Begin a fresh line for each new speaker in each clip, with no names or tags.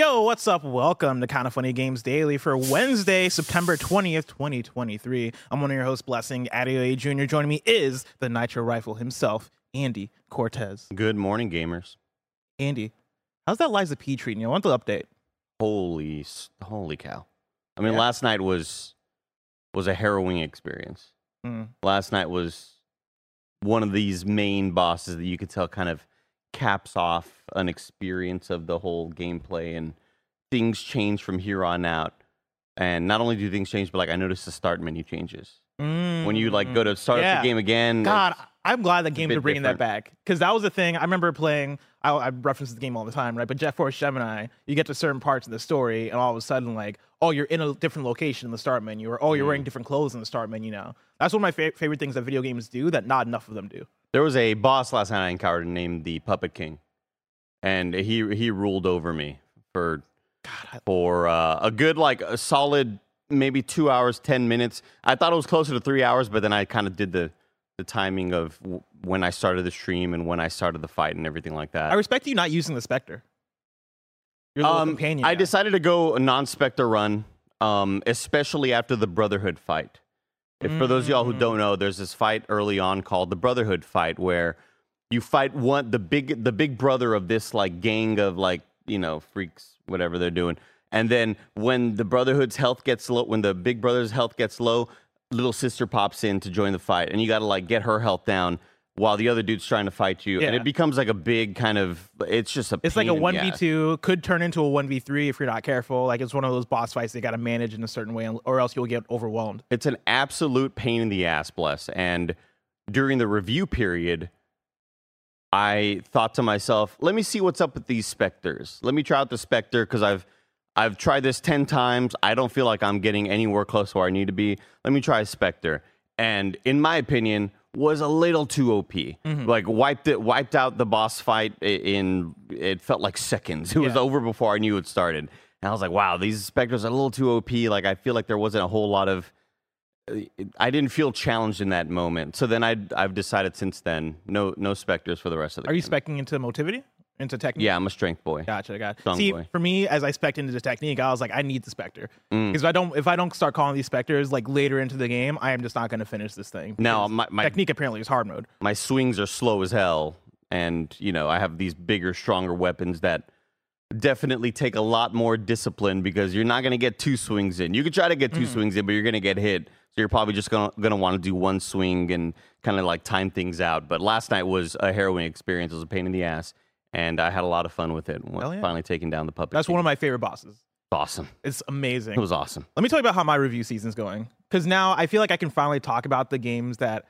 Yo, what's up? Welcome to Kinda Funny Games Daily for Wednesday, September 20th, 2023. I'm one of your hosts, Blessing Adeoye Jr. Joining me is the Nitro Rifle himself, Andy Cortez.
Good morning, gamers.
Andy, how's that Lies of P treating you? I want the update.
Holy, holy cow! I mean,
Yeah.
last night was was a harrowing experience.
Mm.
Last night was one of these main bosses that you could tell kind of caps off an experience of the whole gameplay, and things change from here on out. And not only do things change, but like I noticed the start menu changes when you like go to start up
Yeah.
the game again.
God, I'm glad that games are bringing that back because that was the thing. I remember playing. I, I reference the game all the time, right? But Jet Force Gemini, you get to certain parts of the story, and all of a sudden, like, oh, you're in a different location in the start menu, or oh, you're
Mm.
wearing different clothes in the start menu now. That's one of my fa- favorite things that video games do that not enough of them do.
There was a boss last night I encountered named the Puppet King, and he he ruled over me for
God,
for uh, a good like a solid maybe two hours ten minutes. I thought it was closer to three hours, but then I kind of did the the timing of w- when I started the stream and when I started the fight and everything like that.
I respect you not using the Spectre. Your little
Um,
companion.
I
guy.
decided to go a non-specter run, um, especially after the Brotherhood fight. If for those of y'all who
Mm.
don't know, there's this fight early on called the Brotherhood fight where you fight one the big the big brother of this like gang of like you know freaks whatever they're doing, and then when the Brotherhood's health gets low, when the big brother's health gets low, little sister pops in to join the fight, and you got to like get her health down. While the other dude's trying to fight you, and
Yeah.
it becomes like a big kind of. It's just a.
It's like a one v two could turn into a one v three if you're not careful. Like it's one of those boss fights they got to manage in a certain way, or else you'll get overwhelmed.
It's an absolute pain in the ass, bless. And during the review period, I thought to myself, let me see what's up with these specters. Let me try out the specter because I've I've tried this ten times. I don't feel like I'm getting anywhere close to where I need to be. Let me try a specter. And in my opinion, was a little too OP. Mm-hmm. Like wiped it, wiped out the boss fight in it felt like seconds. It was over before I knew it started. And I was like, wow, these specters are a little too OP. Like I feel like there wasn't a whole lot of I didn't feel challenged in that moment. So then I I've decided since then no no specters for the rest of the
Are you specking into motivity, into technique?
Yeah, I'm a strength boy.
Gotcha, gotcha.
Strong
See,
boy.
for me, as I spec into the technique, I was like, I need the specter
Mm.
because if I don't, if I don't start calling these specters like later into the game, I am just not going to finish this thing.
Now, my- my-
technique apparently is hard mode.
My swings are slow as hell, and you know I have these bigger, stronger weapons that definitely take a lot more discipline because you're not going to get two swings in. You could try to get two swings in, but you're going to get hit. So you're probably just going to want to do one swing and kind of like time things out. But last night was a harrowing experience. It was a pain in the ass, and I had a lot of fun with it.
Yeah.
Finally taking down the puppet.
That's
king.
one of my favorite bosses.
awesome.
It's amazing.
It was awesome.
Let me tell you about how my review season's going. Because now I feel like I can finally talk about the games that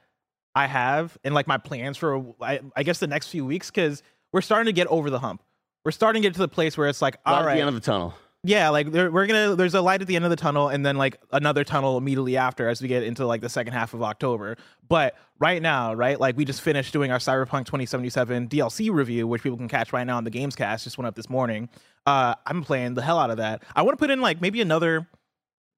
I have and like my plans for, I, I guess, the next few weeks. Because we're starting to get over the hump. We're starting to get to the place where it's like, all
at the end of the tunnel.
Yeah, like we're gonna. There's a light at the end of the tunnel, and then like another tunnel immediately after as we get into like the second half of October. But right now, right, like we just finished doing our Cyberpunk 2077 DLC review, which people can catch right now on the Gamescast. Just went up this morning. Uh, I'm playing the hell out of that. I want to put in like maybe another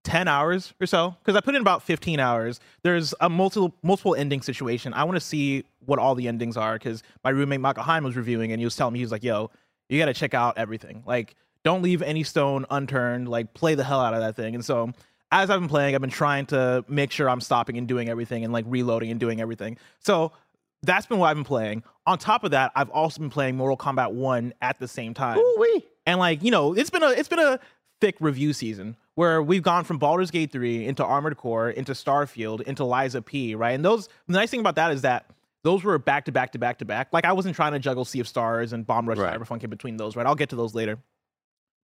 10 hours or so because i put in about 15 hours there's a multiple multiple ending situation i want to see what all the endings are because my roommate michael Higham was reviewing and he was telling me he was like yo you got to check out everything like don't leave any stone unturned like play the hell out of that thing and so as i've been playing i've been trying to make sure i'm stopping and doing everything and like reloading and doing everything so that's been what i've been playing on top of that i've also been playing mortal kombat 1 at the same time
Ooh-wee.
and like, you know, it's been a it's been a thick review season where we've gone from Baldur's Gate 3 into Armored Core into Starfield into Lies of P, right? And those the nice thing about that is that those were back to back to back to back. Like I wasn't trying to juggle Sea of Stars and Bomb Rush
Right.
Cyberpunk in between those, right? I'll get to those later.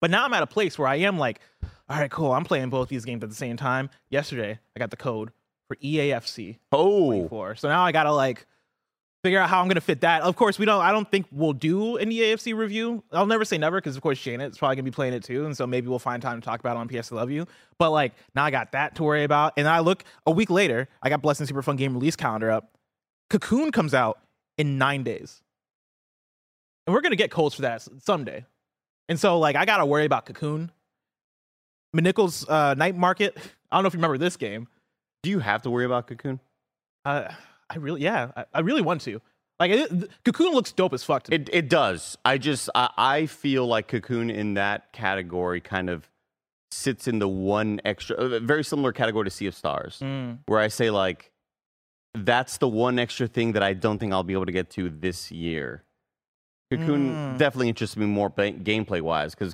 But now I'm at a place where I am like, all right, cool. I'm playing both these games at the same time. Yesterday, I got the code for EAFC
Oh,
24. So now I gotta like figure out how I'm gonna fit that. Of course, we don't. I don't think we'll do an EAFC review. I'll never say never because of course Janet's probably gonna be playing it too, and so maybe we'll find time to talk about it on PS I Love You. But like now I got that to worry about, and I look a week later. I got Blessing Super Fun Game release calendar up. Cocoon comes out in nine days, and we're gonna get codes for that someday. And so like I gotta worry about Cocoon. Mineko's uh, Night Market. I don't know if you remember this game.
do you have to worry about Cocoon?
Uh, I really, yeah, I, I really want to. Like, it, Cocoon looks dope as fuck to me.
It it does. I just I, I feel like Cocoon in that category kind of sits in the one extra, very similar category to Sea of Stars,
Mm.
where I say like that's the one extra thing that I don't think I'll be able to get to this year. Cocoon
Mm.
definitely interests me more ba- gameplay wise because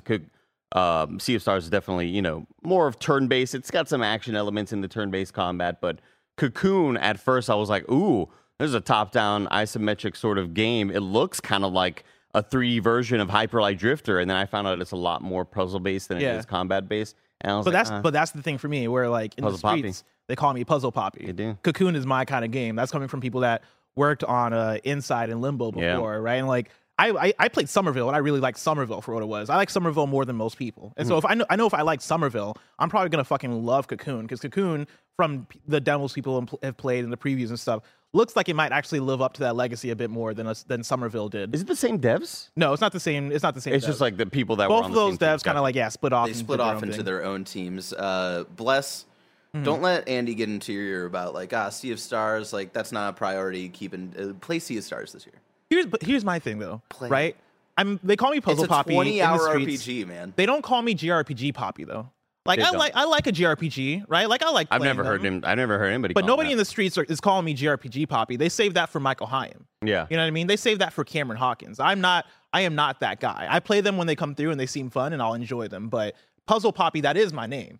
um, Sea of Stars is definitely you know more of turn based. It's got some action elements in the turn based combat, but Cocoon at first I was like, ooh, this is a top down isometric sort of game. It looks kind of like a 3D version of Hyper Light Drifter, and then I found out it's a lot more puzzle based than it
Yeah.
is combat based. And I was
But
like,
that's
uh,
but that's the thing for me, where like in the
Poppy.
streets they call me Puzzle Poppy.
You do.
Cocoon is my kind of game. That's coming from people that worked on uh, Inside and Limbo
Yeah.
before, right? And like I, I I played Somerville and I really liked Somerville for what it was. I like Somerville more than most people. And
Hmm.
so if I know I know if I like Somerville, I'm probably gonna fucking love Cocoon because Cocoon from the demos people have played and the previews and stuff looks like it might actually live up to that legacy a bit more than us than Somerville did.
is it the same devs?
no, it's not the same. It's not the same.
It's
dev.
just like the people that were
both
on
of
the
those
same
devs kind of like yeah split off.
They split off into
thing.
their own teams. Uh, bless.
Hmm.
Don't let Andy get into your ear about like ah Sea of Stars. Like that's not a priority. Keeping uh, play Sea of Stars this year.
Here's but here's my thing though,
Play.
right? I'm they call me Puzzle
it's a
Poppy.
twenty
in
hour
the streets.
RPG, man.
They don't call me JRPG Poppy though. Like
They
I
don't.
like I like a JRPG, right? Like I like.
I've
playing
never heard him. I've never heard anybody.
But
call
nobody
that.
in the streets are, is calling me JRPG Poppy. They saved that for Michael Higham.
Yeah.
You know what I mean? They saved that for Cameron Hawkins. I'm not. I am not that guy. I play them when they come through and they seem fun and I'll enjoy them. But Puzzle Poppy, that is my name.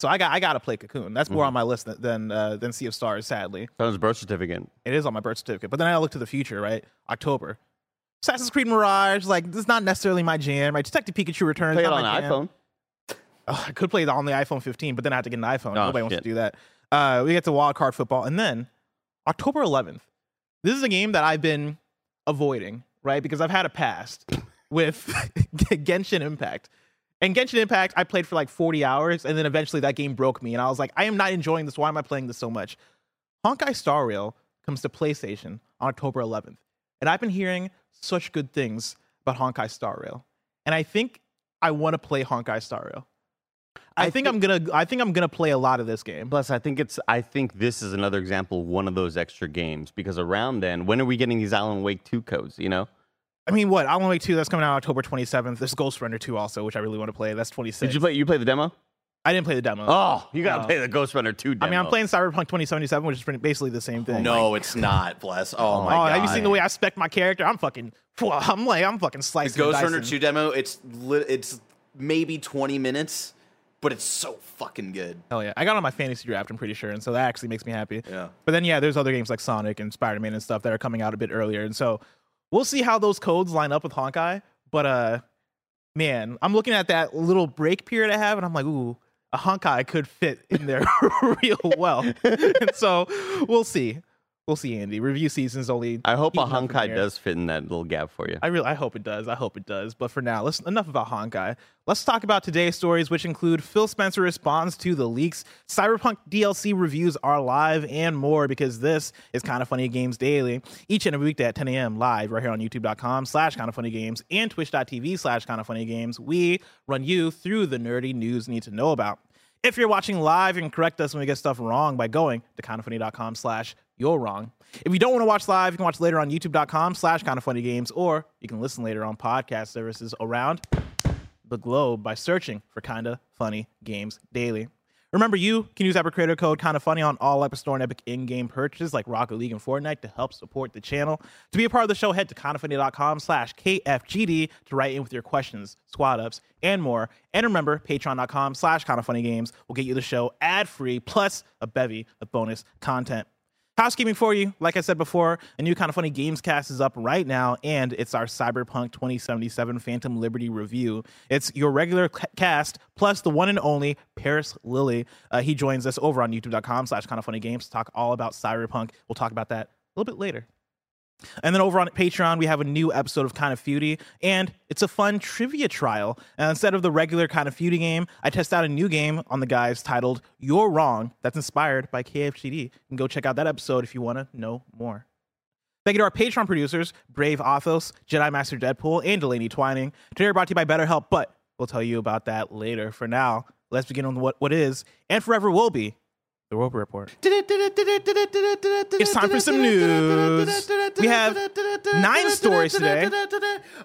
So I got I got to play Cocoon. That's
Mm-hmm.
more on my list than than, uh, than Sea of Stars. Sadly,
That was birth certificate.
it is on my birth certificate. But then I look to the future, right? October. Assassin's Creed Mirage, like this is not necessarily my jam. Right? Detective Pikachu returns.
Play it on
my
an iPhone.
Oh, I could play it on the iPhone 15, but then I have to get an iPhone.
Oh,
Nobody wants to do that. Uh, we get to Wild Card Football, and then October 11th. This is a game that I've been avoiding, right? Because I've had a past with Genshin Impact. And Genshin Impact, I played for like 40 hours, and then eventually that game broke me, and I was like, I am not enjoying this. Why am I playing this so much? Honkai Star Rail comes to PlayStation on October 11th, and I've been hearing such good things about Honkai Star Rail, and I think I want to play Honkai Star Rail. I,
I
think
thi-
I'm gonna. I think I'm gonna play a lot of this game.
Plus, I think it's. I think this is another example of one of those extra games because around then, when are we getting these Alan Wake two codes? You know,
I mean, what? Alan Wake 2, that's coming out October 27th. There's Ghostrunner 2 also, which I really want to play. That's 26.
did you play? You play the demo?
I didn't play the demo.
Oh, you gotta
No.
play the Ghostrunner two demo.
I mean, I'm playing Cyberpunk 2077, which is pretty- basically the same thing.
no, it's not. Bless. Oh, oh my
Oh,
god.
have you seen the way I spec my character? I'm fucking. I'm like, I'm fucking
the
slicing.
Ghostrunner
dicing.
Two demo? It's li- it's maybe twenty minutes, but it's so fucking good.
Hell yeah. I got on my fantasy draft, I'm pretty sure. And so that actually makes me happy.
Yeah.
But then, yeah, there's other games like Sonic and Spider Man and stuff that are coming out a bit earlier. And so we'll see how those codes line up with Honkai. But, uh, man, I'm looking at that little break period I have, and I'm like, ooh, a Honkai could fit in there real well. and so we'll see. We'll see, Andy. Review season's only.
I hope a
heating up from
Honkai does fit in that little gap for you.
I really, I hope it does. I hope it does. But for now, let's enough about Honkai. Let's talk about today's stories, which include Phil Spencer responds to the leaks, Cyberpunk DLC reviews are live, and more. Because this is kinda funny games daily, each and every weekday at 10 a.m. live right here on YouTube.com/slash kinda funny games and Twitch.tv/slash kinda funny games. We run you through the nerdy news you need to know about. If you're watching live, you can correct us when we get stuff wrong by going to kindafunny.com slash you're wrong. If you don't want to watch live, you can watch later on youtube.com slash kindafunnygames, or you can listen later on podcast services around the globe by searching for Kinda Funny Games Daily. Remember, you can use Epic Creator Code Kinda Funny on all Epic Store and Epic in-game purchases like Rocket League and Fortnite to help support the channel. To be a part of the show, head to kindafunny.com slash KFGD to write in with your questions, squad ups, and more. And remember, patreon.com slash kindafunnygames will get you the show ad-free plus a bevy of bonus content. Housekeeping for you, like I said before, a new kinda funny games cast is up right now, and it's our Cyberpunk 2077 Phantom Liberty review. It's your regular cast plus the one and only Parris Lily. Uh, he joins us over on youtube.com slash kinda funny games to talk all about Cyberpunk. We'll talk about that a little bit later. And then over on Patreon, we have a new episode of Kinda Feudy, and it's a fun trivia trial. And instead of the regular Kinda Feudy game, I test out a new game on the guys titled You're Wrong, that's inspired by KFGD. You can go check out that episode if you want to know more. Thank you to our Patreon producers, Brave Athos, Jedi Master Deadpool, and Delaney Twining. Today we're brought to you by BetterHelp, but we'll tell you about that later. For now, let's begin on what, what is, and forever will be, the Roper Report.
It's
time for some news. We have nine stories today.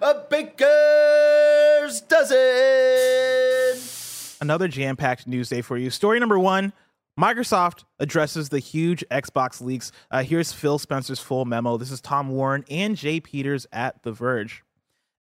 A baker's dozen.
another jam-packed news day for you. Story number one: Microsoft addresses the huge Xbox leaks. Uh, here's Phil Spencer's full memo. This is Tom Warren and Jay Peters at The Verge.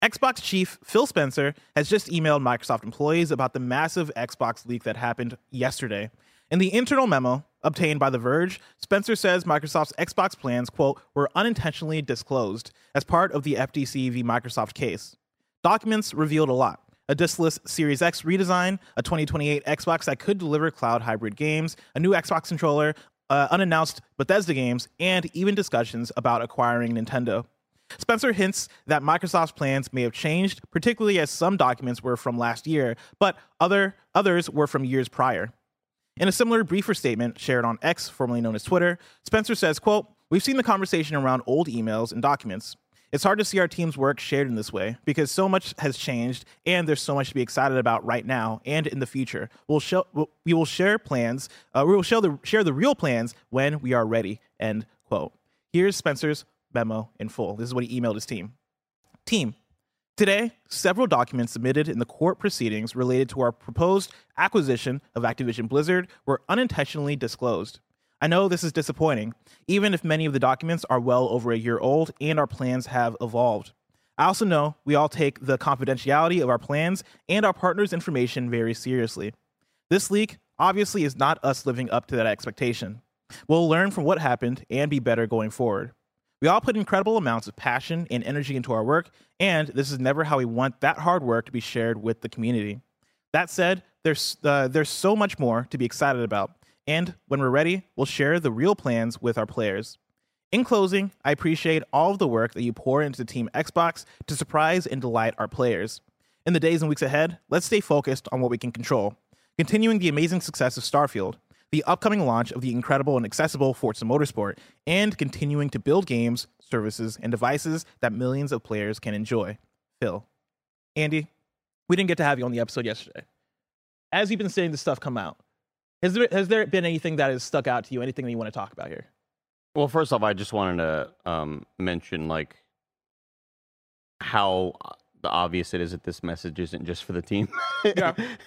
Xbox chief Phil Spencer has just emailed Microsoft employees about the massive Xbox leak that happened yesterday. In the internal memo obtained by The Verge, Spencer says Microsoft's Xbox plans, quote, were unintentionally disclosed as part of the FTC v. Microsoft case. Documents revealed a lot a diskless Series X redesign, a 2028 Xbox that could deliver cloud hybrid games, a new Xbox controller, uh, unannounced Bethesda games, and even discussions about acquiring Nintendo. Spencer hints that Microsoft's plans may have changed, particularly as some documents were from last year, but other others were from years prior. In a similar briefer statement shared on X, formerly known as Twitter, Spencer says, quote, We've seen the conversation around old emails and documents. It's hard to see our team's work shared in this way because so much has changed and there's so much to be excited about right now and in the future. We'll show, we'll, share plans, uh, we will show the, share the real plans when we are ready, end quote. Here's Spencer's memo in full. This is what he emailed his team. Team, Today, several documents submitted in the court proceedings related to our proposed acquisition of Activision Blizzard were unintentionally disclosed. I know this is disappointing, even if many of the documents are well over a year old and our plans have evolved. I also know we all take the confidentiality of our plans and our partners' information very seriously. This leak obviously is not us living up to that expectation. We'll learn from what happened and be better going forward. We all put incredible amounts of passion and energy into our work, and this is never how we want that hard work to be shared with the community. That said, there's, uh, there's so much more to be excited about, and when we're ready, we'll share the real plans with our players. In closing, I appreciate all of the work that you pour into Team Xbox to surprise and delight our players. In the days and weeks ahead, let's stay focused on what we can control, continuing the amazing success of Starfield, the upcoming launch of the incredible and accessible Forza Motorsport, and continuing to build games, services, and devices that millions of players can enjoy. Phil. Andy, we didn't get to have you on the episode yesterday. As you've been seeing this stuff come out, has there, has there been anything that has stuck out to you? Anything that you want to talk about here?
Well, first off, I just wanted to um, mention like how obvious it is that this message isn't just for the team.
Yeah.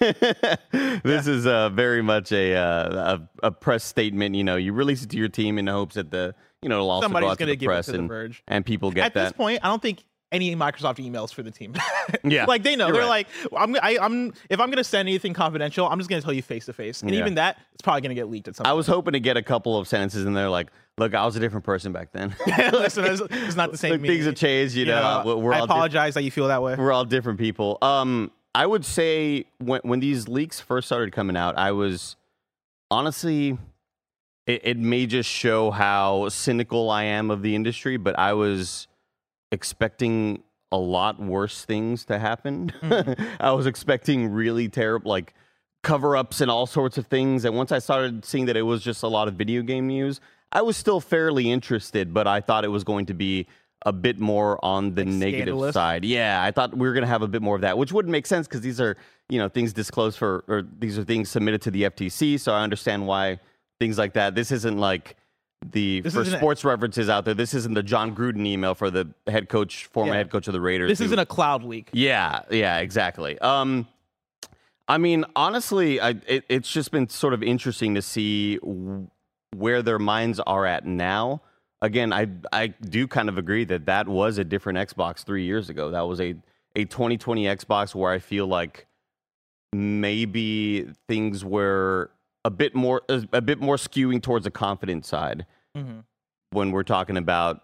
this is uh, very much a, uh, a a press statement. You know, you release it to your team in the hopes that the you know it'll also
Somebody's
go out to the press
to the
and
Verge.
and people get
At
that.
this point, I don't think any Microsoft emails for the team.
Yeah,
like they know they're
right.
like I'm I, I'm if I'm gonna send anything confidential, I'm just gonna tell you face to face, and
Yeah.
even that it's probably gonna get leaked at some.
I
point.
was hoping to get a couple of sentences in there, like, "Look, I was a different person back then.
Listen, it's, it's not the same.
Like,
me.
things have changed. You, know, we're, we're
I
all diff-
apologize that you feel that way.
we're all different people. Um, I would say when when these leaks first started coming out, I was honestly, it, it may just show how cynical I am of the industry, but I was expecting a lot worse things to happen. Mm. I was expecting really terrible, like cover ups and all sorts of things. And once I started seeing that it was just a lot of video game news, I was still fairly interested, but I thought it was going to be a bit more on the negative
scandalous?
side. Yeah, I thought we were going to have a bit more of that, which wouldn't make sense because these are, you know, things disclosed for, or these are things submitted to the FTC. So I understand why things like that. This isn't like the
This
for
isn't a-
sports references out there. This isn't the Jon Gruden email for the head coach, former
Yeah.
head coach of the Raiders.
This
who-
isn't a cloud leak.
yeah, yeah, exactly. Um, I mean, honestly, I, it, it's just been sort of interesting to see w- where their minds are at now. Again, I I do kind of agree that that was a different Xbox three years ago. That was a a 2020 Xbox where I feel like maybe things were a bit more a, a bit more skewing towards the confident side.
Mm-hmm.
when we're talking about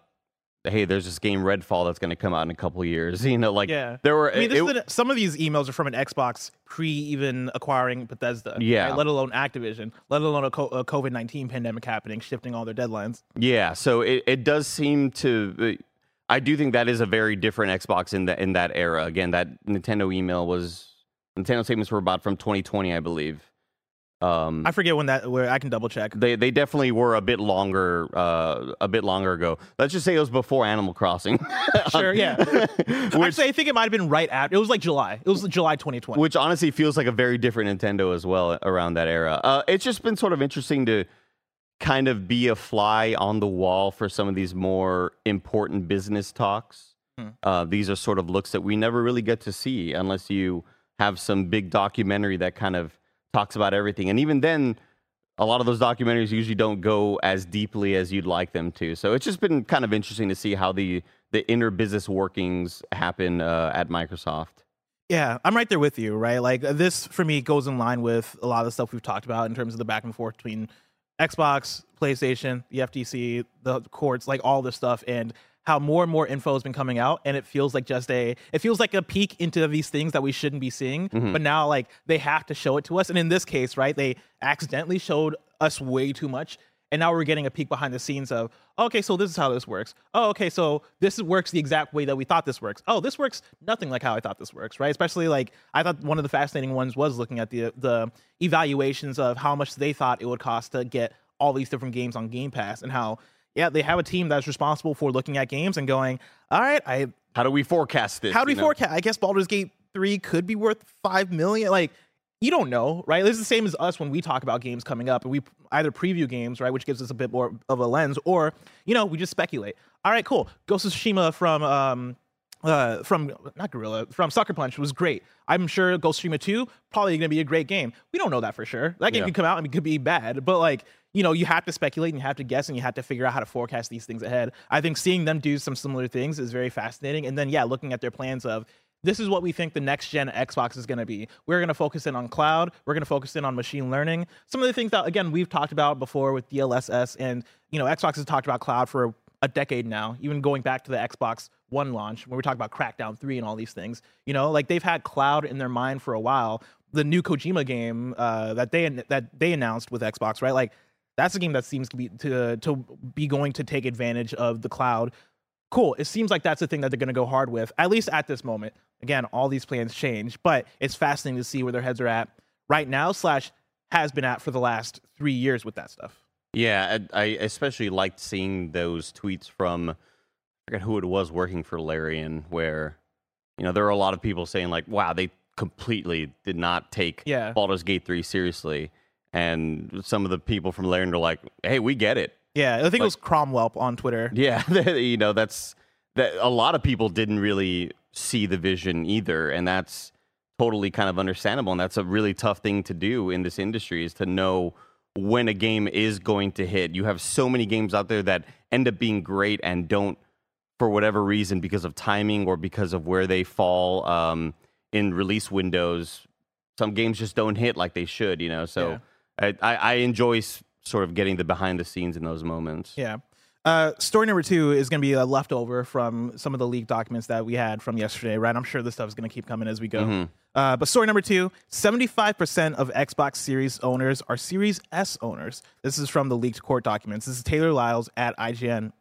hey, there's this game Redfall that's going to come out in a couple years. You know, like
Yeah.
there were
I mean, this
it-
is an- some of these emails are from an Xbox pre even acquiring Bethesda.
Yeah.
right? Let alone Activision, let alone a, co- a COVID 19 pandemic happening, shifting all their deadlines.
Yeah, so it, it does seem to. I do think that is a very different Xbox in that in that era. Again, that Nintendo email was Nintendo statements were about from 2020, I believe. Um,
I forget when that, where I can double check.
they they definitely were a bit longer, uh, a bit longer ago. Let's just say it was before Animal Crossing.
Sure, yeah.
which,
Actually, I think it might have been right after. It was like July. It was July 2020.
which honestly feels like a very different Nintendo as well around that era. Uh, it's just been sort of interesting to kind of be a fly on the wall for some of these more important business talks.
Hmm.
Uh, these are sort of looks that we never really get to see unless you have some big documentary that kind of talks about everything. And even then, a lot of those documentaries usually don't go as deeply as you'd like them to. So it's just been kind of interesting to see how the the inner business workings happen uh, at Microsoft.
Yeah, I'm right there with you, right? Like this for me goes in line with a lot of the stuff we've talked about in terms of the back and forth between Xbox, PlayStation, the FTC, the courts, like all this stuff and how more and more info has been coming out and it feels like just a it feels like a peek into these things that we shouldn't be seeing mm-hmm. but now like they have to show it to us and in this case right they accidentally showed us way too much and now we're getting a peek behind the scenes of okay so this is how this works. Oh okay so this works the exact way that we thought this works. Oh this works nothing like how i thought this works right? Especially like i thought one of the fascinating ones was looking at the the evaluations of how much they thought it would cost to get all these different games on game pass and how yeah they have a team that's responsible for looking at games and going all right i
How do we forecast this?
how do we
know?
forecast? I guess Baldur's Gate 3 could be worth 5 million. Like, you don't know, right? This is the same as us when we talk about games coming up and we either preview games, right, which gives us a bit more of a lens, or, you know, we just speculate. All right, cool. Ghost of Tsushima from, um, uh, from not Guerrilla, from Sucker Punch was great. I'm sure Ghost of Tsushima 2 probably going to be a great game. We don't know that for sure. That game
Yeah.
could come out and it could be bad, but like you know, you have to speculate and you have to guess and you have to figure out how to forecast these things ahead. I think seeing them do some similar things is very fascinating. And then, yeah, looking at their plans of this is what we think the next gen Xbox is going to be. We're going to focus in on cloud. We're going to focus in on machine learning. Some of the things that, again, we've talked about before with DLSS and, you know, Xbox has talked about cloud for a decade now, even going back to the Xbox One launch when we talk about Crackdown 3 and all these things. You know, like they've had cloud in their mind for a while. The new Kojima game uh, that they that they announced with Xbox, right? Like that's a game that seems to be to to be going to take advantage of the cloud. Cool. It seems like that's the thing that they're going to go hard with, at least at this moment. Again, all these plans change, but it's fascinating to see where their heads are at right now. Slash has been at for the last three years with that stuff.
Yeah, I, I especially liked seeing those tweets from I forget who it was working for Larian, where you know there were a lot of people saying like, "Wow, they completely did not take
Yeah.
Baldur's Gate three seriously," and some of the people from Larian are like, "Hey, we get it."
Yeah, I think it was Cromwell on Twitter.
Yeah, you know that's that. A lot of people didn't really see the vision either, and that's totally kind of understandable. And that's a really tough thing to do in this industry is to know when a game is going to hit. You have so many games out there that end up being great and don't, for whatever reason, because of timing or because of where they fall um, in release windows. Some games just don't hit like they should, you know. So I, I, I enjoy s- sort of getting the behind the scenes in those moments.
Yeah. Uh, story number two is going to be a leftover from some of the leaked documents that we had from yesterday, right? I'm sure this stuff is going to keep coming as we go. Uh, but story number two 75% of Xbox Series owners are Series S owners. This is from the leaked court documents. This is Taylor Lyles at IGN.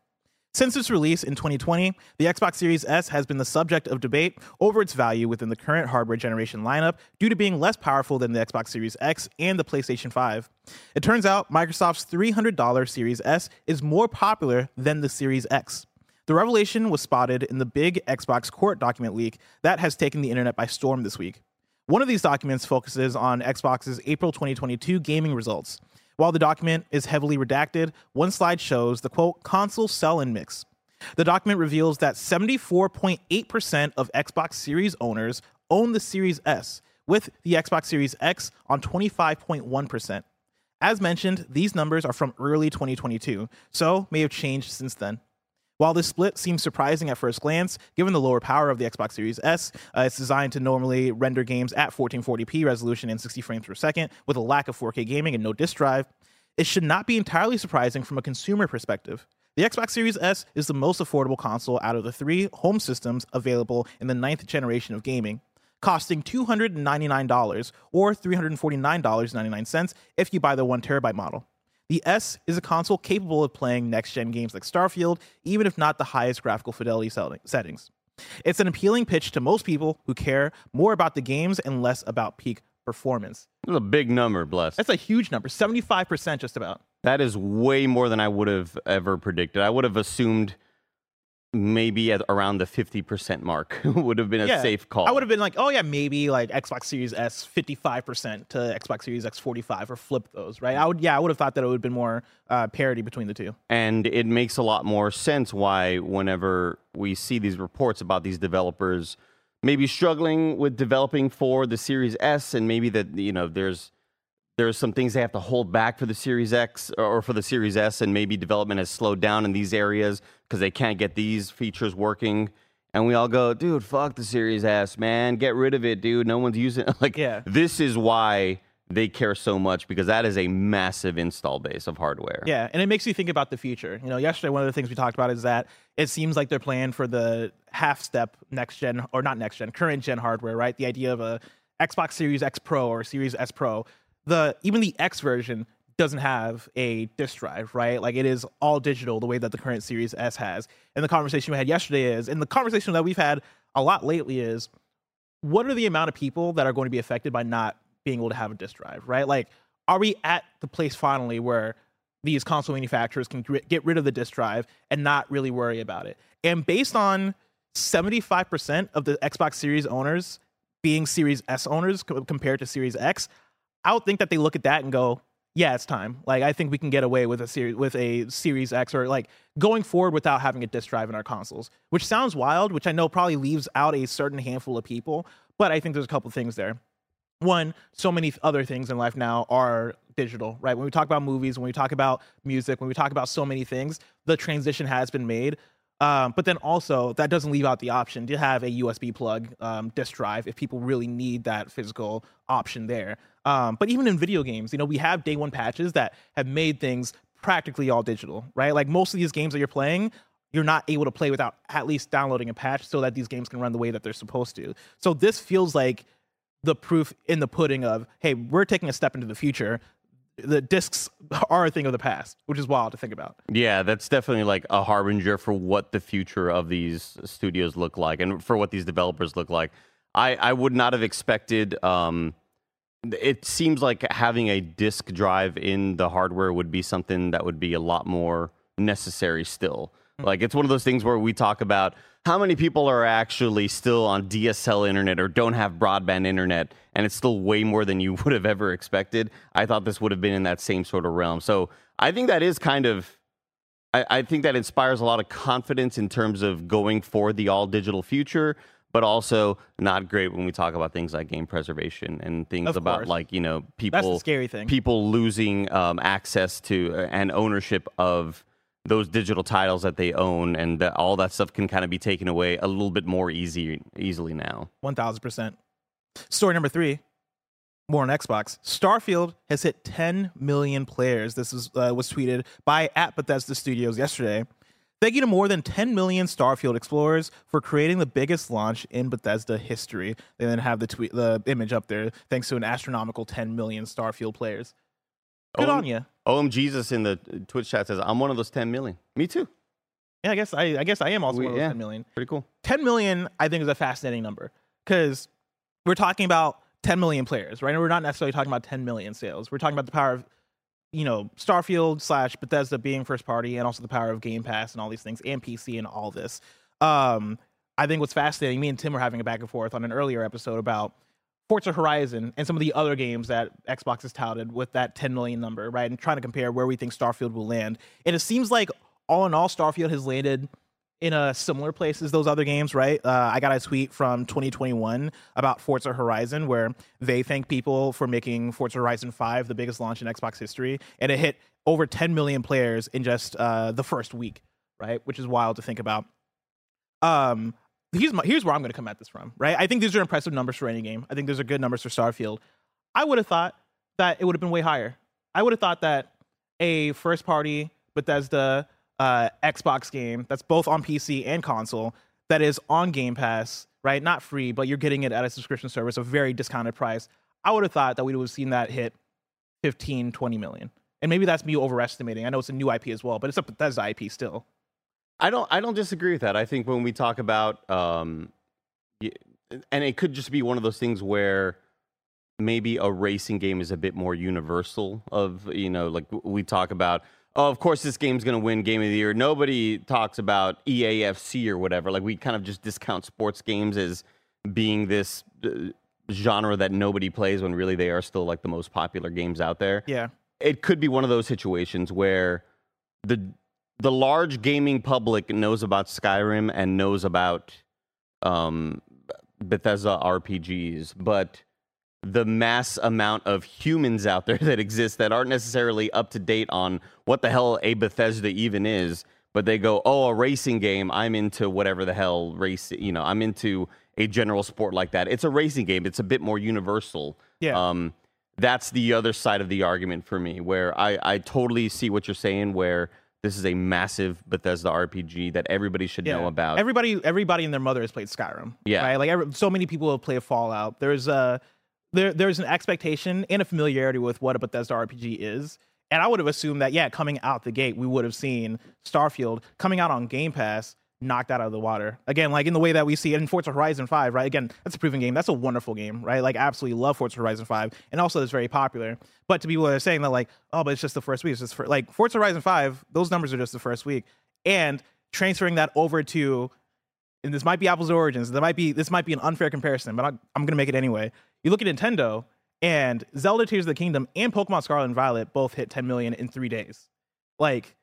Since its release in 2020, the Xbox Series S has been the subject of debate over its value within the current hardware generation lineup due to being less powerful than the Xbox Series X and the PlayStation 5. It turns out Microsoft's $300 Series S is more popular than the Series X. The revelation was spotted in the big Xbox court document leak that has taken the internet by storm this week. One of these documents focuses on Xbox's April 2022 gaming results. While the document is heavily redacted, one slide shows the quote console sell in mix. The document reveals that 74.8% of Xbox Series owners own the Series S, with the Xbox Series X on 25.1%. As mentioned, these numbers are from early 2022, so may have changed since then. While this split seems surprising at first glance, given the lower power of the Xbox Series S, uh, it's designed to normally render games at 1440p resolution and 60 frames per second with a lack of 4K gaming and no disk drive, it should not be entirely surprising from a consumer perspective. The Xbox Series S is the most affordable console out of the three home systems available in the ninth generation of gaming, costing $299 or $349.99 if you buy the 1TB model. The S is a console capable of playing next gen games like Starfield, even if not the highest graphical fidelity settings. It's an appealing pitch to most people who care more about the games and less about peak performance.
That's a big number, bless.
That's a huge number, 75% just about.
That is way more than I would have ever predicted. I would have assumed maybe at around the 50% mark would have been a
Yeah,
safe call.
I would have been like, oh yeah, maybe like Xbox Series S 55% to Xbox Series X 45 or flip those, right? I would, yeah, I would have thought that it would have been more uh, parity between the two.
And it makes a lot more sense why, whenever we see these reports about these developers maybe struggling with developing for the Series S, and maybe that you know there's there's some things they have to hold back for the Series X or for the Series S, and maybe development has slowed down in these areas because they can't get these features working. And we all go, dude, fuck the Series S, man, get rid of it, dude. No one's using it. Like,
Yeah.
this is why they care so much because that is a massive install base of hardware.
Yeah, and it makes you think about the future. You know, yesterday one of the things we talked about is that it seems like they're playing for the half step next gen or not next gen, current gen hardware, right? The idea of a Xbox Series X Pro or Series S Pro. The even the X version doesn't have a disk drive, right? Like it is all digital the way that the current Series S has. And the conversation we had yesterday is, and the conversation that we've had a lot lately is what are the amount of people that are going to be affected by not being able to have a disk drive, right? Like, are we at the place finally where these console manufacturers can get rid of the disk drive and not really worry about it? And based on 75% of the Xbox Series owners being Series S owners compared to Series X, I would think that they look at that and go, yeah, it's time. Like I think we can get away with a series with a Series X or like going forward without having a disk drive in our consoles, which sounds wild, which I know probably leaves out a certain handful of people, but I think there's a couple things there. One, so many other things in life now are digital, right? When we talk about movies, when we talk about music, when we talk about so many things, the transition has been made. Um, but then also, that doesn't leave out the option to have a USB plug um, disk drive if people really need that physical option there. Um, but even in video games, you know, we have day one patches that have made things practically all digital, right? Like most of these games that you're playing, you're not able to play without at least downloading a patch so that these games can run the way that they're supposed to. So this feels like the proof in the pudding of, hey, we're taking a step into the future. The discs are a thing of the past, which is wild to think about.
Yeah, that's definitely like a harbinger for what the future of these studios look like and for what these developers look like. I, I would not have expected. Um, it seems like having a disk drive in the hardware would be something that would be a lot more necessary still. Like it's one of those things where we talk about how many people are actually still on DSL internet or don't have broadband internet, and it's still way more than you would have ever expected. I thought this would have been in that same sort of realm. So I think that is kind of I, I think that inspires a lot of confidence in terms of going for the all digital future, but also not great when we talk about things like game preservation and things
Of
about
course.
like you know people
scary thing.
people losing um, access to uh, and ownership of those digital titles that they own, and that all that stuff can kind of be taken away a little bit more easy easily now.
One thousand percent. Story number three. More on Xbox. Starfield has hit 10 million players. This was uh, was tweeted by at Bethesda Studios yesterday. Thank you to more than 10 million Starfield explorers for creating the biggest launch in Bethesda history. They then have the tweet, the image up there. Thanks to an astronomical 10 million Starfield players. Good
Oh,
on you.
OM Jesus in the Twitch chat says, "I'm one of those 10 million." Me too.
Yeah, I guess I, I guess I am also
We-
one of those
yeah.
10 million.
Pretty cool.
10 million i think is a fascinating number because we're talking about 10 million players right and we're not necessarily talking about 10 million sales we're talking about the power of you know starfield slash bethesda being first party and also the power of game pass and all these things and pc and all this um i think what's fascinating me and tim were having a back and forth on an earlier episode about Forza Horizon and some of the other games that Xbox has touted with that 10 million number, right? And trying to compare where we think Starfield will land. And it seems like all in all, Starfield has landed in a similar place as those other games, right? Uh, I got a tweet from 2021 about Forza Horizon where they thank people for making Forza Horizon 5 the biggest launch in Xbox history, and it hit over 10 million players in just uh, the first week, right? Which is wild to think about. Um, here's my, here's where I'm going to come at this from, right? I think these are impressive numbers for any game. I think those are good numbers for Starfield. I would have thought that it would have been way higher. I would have thought that a first party Bethesda uh, Xbox game that's both on PC and console that is on Game Pass, right? Not free, but you're getting it at a subscription service, a very discounted price. I would have thought that we would have seen that hit 15, 20 million. And maybe that's me overestimating. I know it's a new IP as well, but it's a Bethesda IP still.
I don't I don't disagree with that. I think when we talk about um and it could just be one of those things where maybe a racing game is a bit more universal of you know like we talk about oh of course this game's going to win game of the year nobody talks about EAFC or whatever like we kind of just discount sports games as being this uh, genre that nobody plays when really they are still like the most popular games out there
Yeah.
it could be one of those situations where the the large gaming public knows about Skyrim and knows about um, Bethesda RPGs, but the mass amount of humans out there that exist that aren't necessarily up to date on what the hell a Bethesda even is, but they go, "Oh, a racing game. I'm into whatever the hell race. You know, I'm into a general sport like that. It's a racing game. It's a bit more universal."
Yeah.
Um, that's the other side of the argument for me, where I, I totally see what you're saying, where this is a massive Bethesda RPG that everybody should know about.
Everybody, everybody and their mother has played Skyrim.
Yeah.
right? Like every, so many people have played Fallout. There's a there, there's an expectation and a familiarity with what a Bethesda RPG is. And I would have assumed that, yeah, coming out the gate, we would have seen Starfield coming out on Game Pass, knocked out of the water. Again, like in the way that we see it in Forza Horizon 5, right? Again, that's a proven game. That's a wonderful game, right? Like, absolutely love Forza Horizon 5. And also, it's very popular. But to people that are saying that, like, oh, but it's just the first week, it's just for, like, Forza Horizon 5, those numbers are just the first week. And transferring that over to and this might be apples origins. There might be this might be an unfair comparison, but I'm, I'm gonna make it anyway. You look at Nintendo and Zelda Tears of the Kingdom and Pokemon Scarlet and Violet both hit 10 million in three days. Like,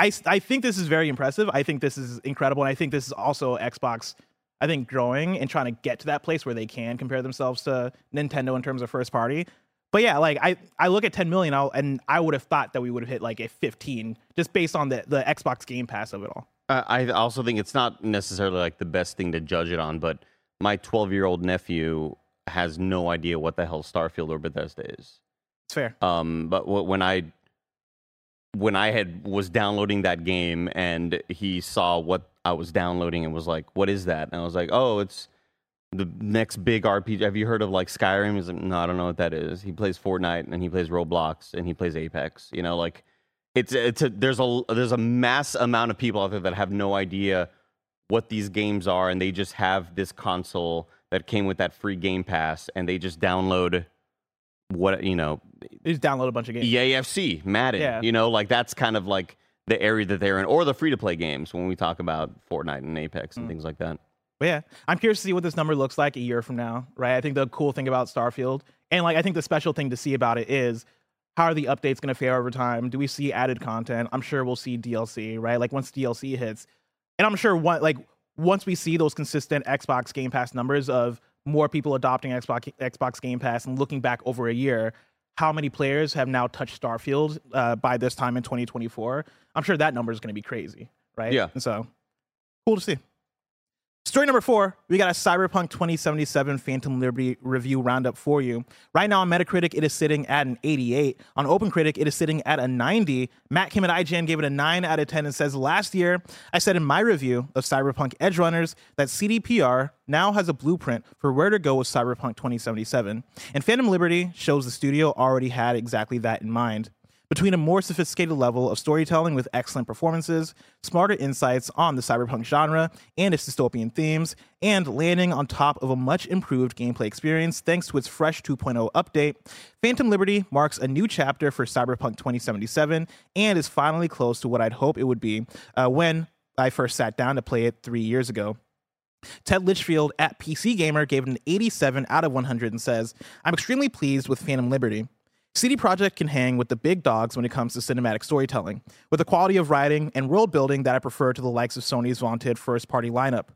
I I think this is very impressive. I think this is incredible, and I think this is also Xbox. I think growing and trying to get to that place where they can compare themselves to Nintendo in terms of first party. But yeah, like I, I look at 10 million I'll, and I would have thought that we would have hit like a 15 just based on the, the Xbox Game Pass of it all.
Uh, I also think it's not necessarily like the best thing to judge it on, but my 12 year old nephew has no idea what the hell Starfield or Bethesda is.
It's fair.
Um, but wh- when I when I had was downloading that game and he saw what I was downloading and was like, "What is that?" And I was like, "Oh, it's the next big RPG. Have you heard of like Skyrim?" He's like, "No, I don't know what that is." He plays Fortnite and he plays Roblox and he plays Apex. You know, like it's it's a there's a there's a mass amount of people out there that have no idea what these games are and they just have this console that came with that free game pass and they just download what you know
They just download a bunch of games.
EAFC, Madden.
Yeah.
You know, like that's kind of like the area that they're in, or the free to play games when we talk about Fortnite and Apex
Mm.
and things like that.
But yeah, I'm curious to see what this number looks like a year from now, right? I think the cool thing about Starfield, and like I think the special thing to see about it is how are the updates going to fare over time? Do we see added content? I'm sure we'll see DLC, right? Like once DLC hits, and I'm sure one like once we see those consistent Xbox Game Pass numbers of more people adopting Xbox Xbox Game Pass and looking back over a year, how many players have now touched Starfield uh, by this time in 2024? I'm sure that number is going to be crazy, right?
Yeah.
And so cool to see. Story number four, we got a Cyberpunk 2077 Phantom Liberty review roundup for you. Right now on Metacritic, it is sitting at an 88. On OpenCritic, it is sitting at a 90. Matt Kim at IGN gave it a 9 out of 10 and says, Last year, I said in my review of Cyberpunk Edgerunners that CDPR now has a blueprint for where to go with Cyberpunk 2077. And Phantom Liberty shows the studio already had exactly that in mind between a more sophisticated level of storytelling with excellent performances, smarter insights on the cyberpunk genre and its dystopian themes, and landing on top of a much improved gameplay experience thanks to its fresh 2.0 update, Phantom Liberty marks a new chapter for Cyberpunk 2077 and is finally close to what I'd hope it would be uh, when I first sat down to play it three years ago. Ted Litchfield at PC Gamer gave it an 87 out of 100 and says, I'm extremely pleased with Phantom Liberty. CD Projekt can hang with the big dogs when it comes to cinematic storytelling, with the quality of writing and world building that I prefer to the likes of Sony's vaunted first party lineup.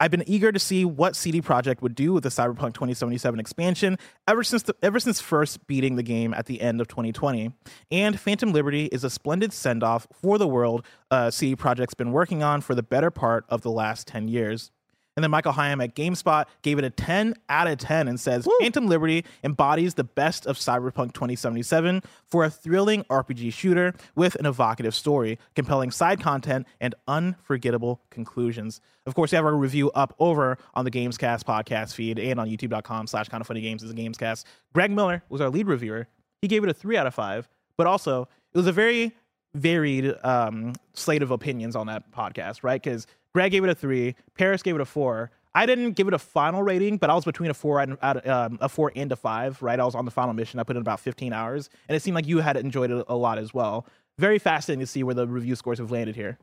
I've been eager to see what CD Projekt would do with the Cyberpunk 2077 expansion ever since the, ever since first beating the game at the end of 2020. And Phantom Liberty is a splendid send off for the world uh, CD Projekt's been working on for the better part of the last 10 years. And then Michael Higham at GameSpot gave it a 10 out of 10 and says Phantom Liberty embodies the best of Cyberpunk 2077 for a thrilling RPG shooter with an evocative story, compelling side content, and unforgettable conclusions. Of course, we have our review up over on the Gamescast podcast feed and on youtube.com slash kinda funny games as a Gamescast. Greg Miller was our lead reviewer. He gave it a three out of five, but also it was a very varied um, slate of opinions on that podcast, right? Because Greg gave it a three, Parris gave it a four. I didn't give it a final rating, but I was between a four and um, a four and a five, right? I was on the final mission. I put in about 15 hours, and it seemed like you had enjoyed it a lot as well. Very fascinating to see where the review scores have landed here.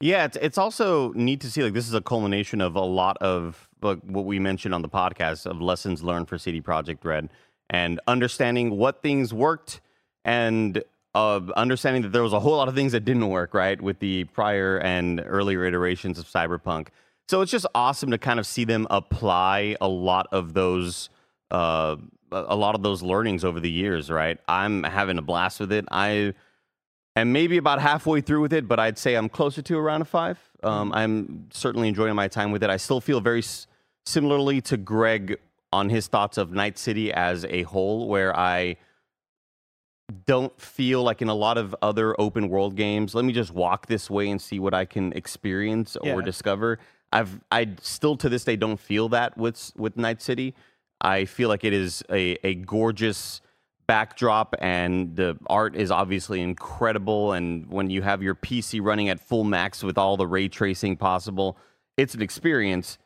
Yeah, it's it's also neat to see like this is a culmination of a lot of like what we mentioned on the podcast of lessons learned for CD Projekt Red and understanding what things worked and uh, understanding that there was a whole lot of things that didn't work right with the prior and earlier iterations of Cyberpunk. So it's just awesome to kind of see them apply a lot of those uh, a lot of those learnings over the years. Right, I'm having a blast with it. I am maybe about halfway through with it, but I'd say I'm closer to around a five. Um, I'm certainly enjoying my time with it. I still feel very s- similarly to Greg on his thoughts of Night City as a whole, where I don't feel like in a lot of other open world games, let me just walk this way and see what I can experience or
Yeah.
discover. I've I still to this day don't feel that with with Night City. I feel like it is a, a gorgeous backdrop and the art is obviously incredible and when you have your PC running at full max with all the ray tracing possible, it's an experience,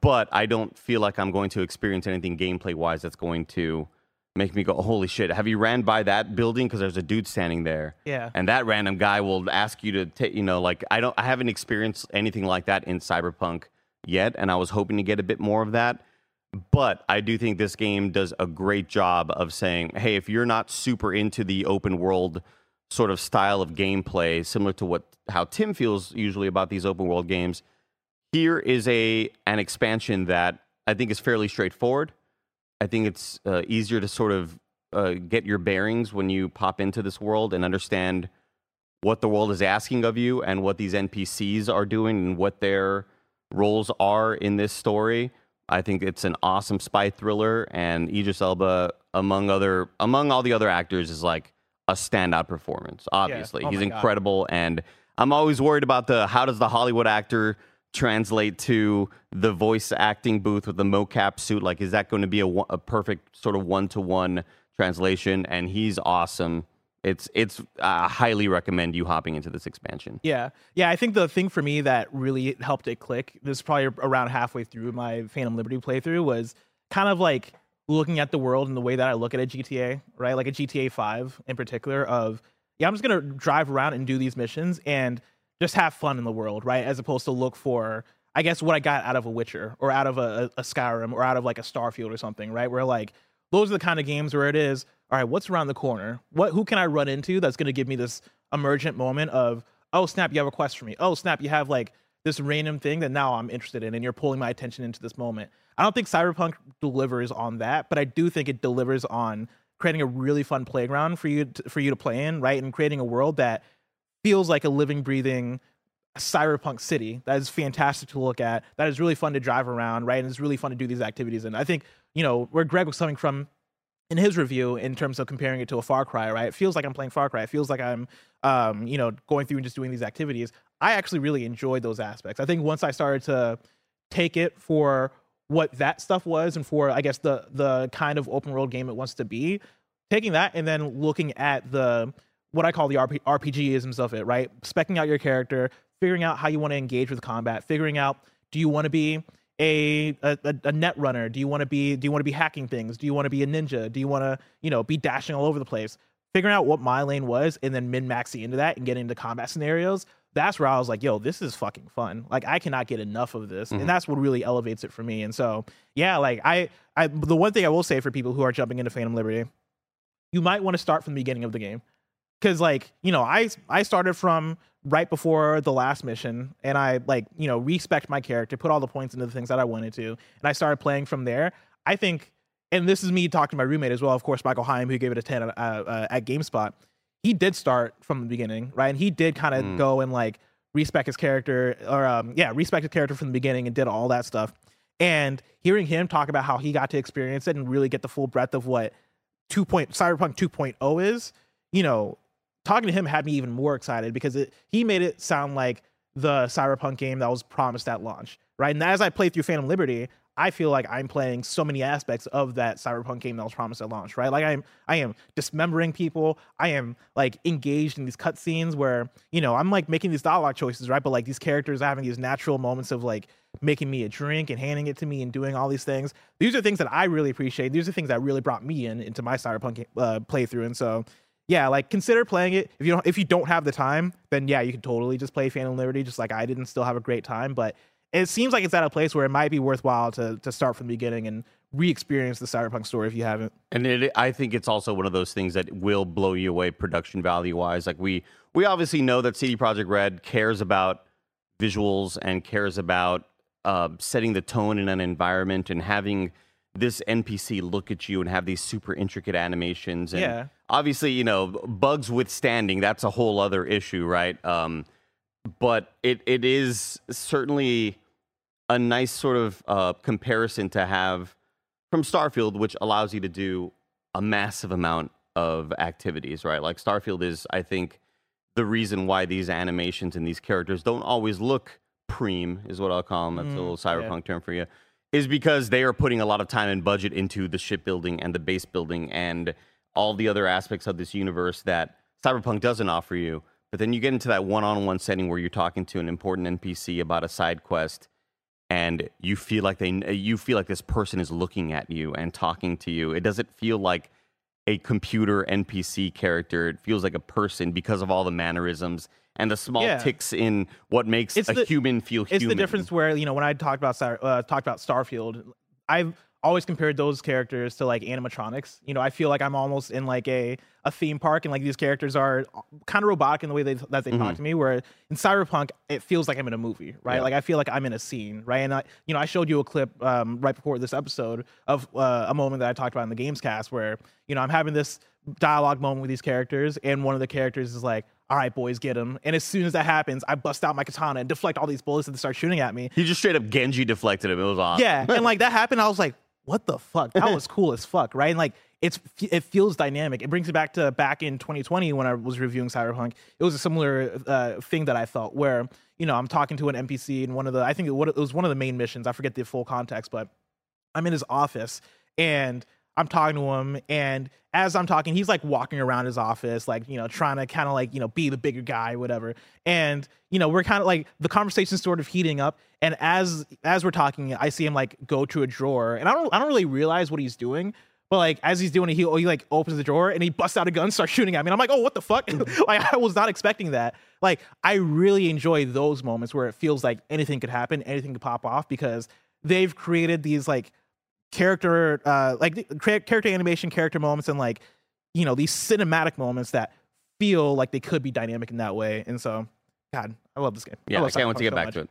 but I don't feel like I'm going to experience anything gameplay wise that's going to make me go, holy shit, have you ran by that building? Because there's a dude standing there.
Yeah.
And that random guy will ask you to take, you know, like I don't, I haven't experienced anything like that in Cyberpunk yet. And I was hoping to get a bit more of that. But I do think this game does a great job of saying, hey, if you're not super into the open world sort of style of gameplay, similar to what how Tim feels usually about these open world games, here is a an expansion that I think is fairly straightforward. I think it's uh, easier to sort of uh, get your bearings when you pop into this world and understand what the world is asking of you and what these NPCs are doing and what their roles are in this story. I think it's an awesome spy thriller, and Idris Elba, among other among all the other actors, is like a standout performance. Obviously,
Oh
he's
my God.
incredible, and I'm always worried about the how does the Hollywood actor translate to the voice acting booth with the mocap suit? Like, is that going to be a, a perfect sort of one to one translation? And he's awesome. It's it's I highly recommend you hopping into this expansion.
Yeah. Yeah. I think the thing for me that really helped it click, this is probably around halfway through my Phantom Liberty playthrough, was kind of like looking at the world in the way that I look at a GTA, right? Like a GTA 5 in particular, of, yeah, I'm just to drive around and do these missions and just have fun in the world, right? As opposed to look for, I guess, what I got out of a Witcher or out of a, a Skyrim or out of like a Starfield or something, right? Where like, those are the kind of games where it is all right what's around the corner what who can i run into that's going to give me this emergent moment of oh snap you have a quest for me oh snap you have like this random thing that now i'm interested in and you're pulling my attention into this moment i don't think cyberpunk delivers on that but i do think it delivers on creating a really fun playground for you to, for you to play in right and creating a world that feels like a living breathing cyberpunk city that is fantastic to look at that is really fun to drive around right? And it's really fun to do these activities and i think you know where greg was coming from in his review in terms of comparing it to a far cry right? It feels like i'm playing far cry. It feels like i'm um, you know going through and just doing these activities. I actually really enjoyed those aspects. I think once i started to take it for what that stuff was and for i guess the the kind of open world game it wants to be taking that and then looking at the what I call the RP, RPGisms of it, right? Specking out your character, figuring out how you want to engage with combat, figuring out do you want to be a, a a- net runner? Do you want to be do you want to be hacking things? Do you want to be a ninja? Do you want to you know be dashing all over the place? Figuring out what my lane was and then min maxing into that and getting into combat scenarios. That's where I was like, yo, this is fucking fun. Like I cannot get enough of this, and mm-hmm. that's what really elevates it for me. And so, yeah, like I, I, the one thing I will say for people who are jumping into Phantom Liberty, you might want to start from the beginning of the game because like you know i i started from right before the last mission and i like you know respect my character put all the points into the things that i wanted to and i started playing from there i think and this is me talking to my roommate as well of course michael Higham, who gave it a 10 uh, uh, at gamespot he did start from the beginning right and he did kind of
Mm.
go and like respec his character or um yeah respect his character from the beginning and did all that stuff and hearing him talk about how he got to experience it and really get the full breadth of what 2. Point, cyberpunk 2.0 is you know talking to him had me even more excited because it he made it sound like the cyberpunk game that was promised at launch right and as i played through phantom liberty I feel like I'm playing so many aspects of that cyberpunk game that was promised at launch, right? Like I'm I am dismembering people. I am like engaged in these cutscenes where, you know, I'm like making these dialogue choices, right? But like these characters are having these natural moments of like making me a drink and handing it to me and doing all these things. These are things that I really appreciate. These are things that really brought me in into my cyberpunk uh, playthrough. And so yeah, like consider playing it. If you don't if you don't have the time, then yeah, you can totally just play Phantom Liberty just like I did and still have a great time. But it seems like it's at a place where it might be worthwhile to to start from the beginning and re-experience the cyberpunk story if you haven't.
And it, I think it's also one of those things that will blow you away production value wise. Like we we obviously know that CD Projekt Red cares about visuals and cares about uh, setting the tone in an environment and having this NPC look at you and have these super intricate animations. And
Yeah.
obviously, you know, bugs withstanding, that's a whole other issue, right? Um, but it it is certainly a nice sort of uh, comparison to have from Starfield, which allows you to do a massive amount of activities, right? Like Starfield is, I think, the reason why these animations and these characters don't always look preem, is what I'll call them. That's a little cyberpunk term for you. Is because they are putting a lot of time and budget into the shipbuilding and the base building and all the other aspects of this universe that Cyberpunk doesn't offer you. But then you get into that one-on-one setting where you're talking to an important NPC about a side quest, and you feel like they, you feel like this person is looking at you and talking to you. It doesn't feel like a computer NPC character. It feels like a person because of all the mannerisms and the small
Yeah.
ticks in what makes
It's
a
the-
human feel human.
It's
human.
the difference where you know when I talked about uh, talked about Starfield, I've always compared those characters to like animatronics. You know, I feel like I'm almost in like a a theme park, and like these characters are kind of robotic in the way they that they talk to me. Where in Cyberpunk, it feels like I'm in a movie, right?
Yeah.
Like I feel like I'm in a scene, right? And I, you know, I showed you a clip um, right before this episode of uh, a moment that I talked about in the Gamescast, where you know I'm having this dialogue moment with these characters, and one of the characters is like. All right, boys, get him. And as soon as that happens, I bust out my katana and deflect all these bullets that start shooting at me.
He just straight up Genji deflected him. It was awesome.
Yeah, and like that happened, I was like, "What the fuck?" That was cool as fuck, right? And like it's it feels dynamic. It brings me back to back in 2020 when I was reviewing Cyberpunk. It was a similar uh, thing that I felt where you know I'm talking to an NPC in one of the I think it was one of the main missions. I forget the full context, but I'm in his office and I'm talking to him, and as I'm talking, he's like walking around his office, like you know, trying to kind of like you know be the bigger guy, whatever. And you know, we're kind of like the conversation's sort of heating up, and as as we're talking, I see him like go to a drawer, and I don't I don't really realize what he's doing. But like as he's doing it, he, oh, he like opens the drawer and he busts out a gun, starts shooting at me. And I'm like, oh, what the fuck? like I was not expecting that. Like I really enjoy those moments where it feels like anything could happen, anything could pop off because they've created these like character uh like character animation character moments and like you know these cinematic moments that feel like they could be dynamic in that way and so god i love this game
Yeah, I
love
can't wait to get
so
back
much.
to it.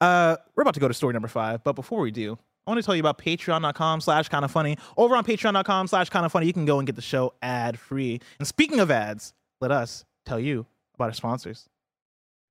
uh we're about to go to story number five but before we do I want to tell you about patreon.com slash kind of funny. Over on patreon.com slash kind of funny, you can go and get the show ad free. And speaking of ads, let us tell you about our sponsors.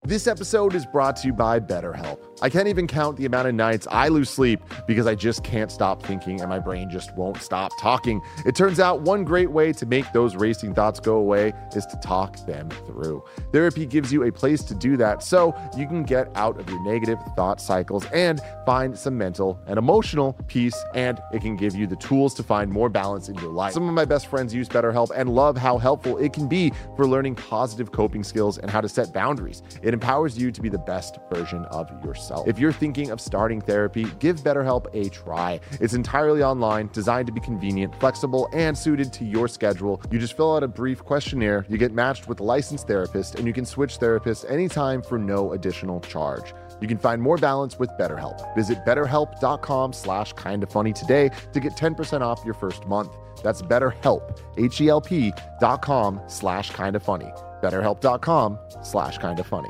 This episode is brought to you by BetterHelp. I can't even count the amount of nights I lose sleep because I just can't stop thinking and my brain just won't stop talking. It turns out one great way to make those racing thoughts go away is to talk them through. Therapy gives you a place to do that so you can get out of your negative thought cycles and find some mental and emotional peace, and it can give you the tools to find more balance in your life. Some of my best friends use BetterHelp and love how helpful it can be for learning positive coping skills and how to set boundaries. It empowers you to be the best version of yourself. If you're thinking of starting therapy, give BetterHelp a try. It's entirely online, designed to be convenient, flexible, and suited to your schedule. You just fill out a brief questionnaire, you get matched with a licensed therapist, and you can switch therapists anytime for no additional charge. You can find more balance with BetterHelp. Visit betterhelp.com slash kinda funny today to get 10% off your first month. That's betterhelp, H-E-L-P dot com slash kinda funny. betterhelp.com slash kinda funny.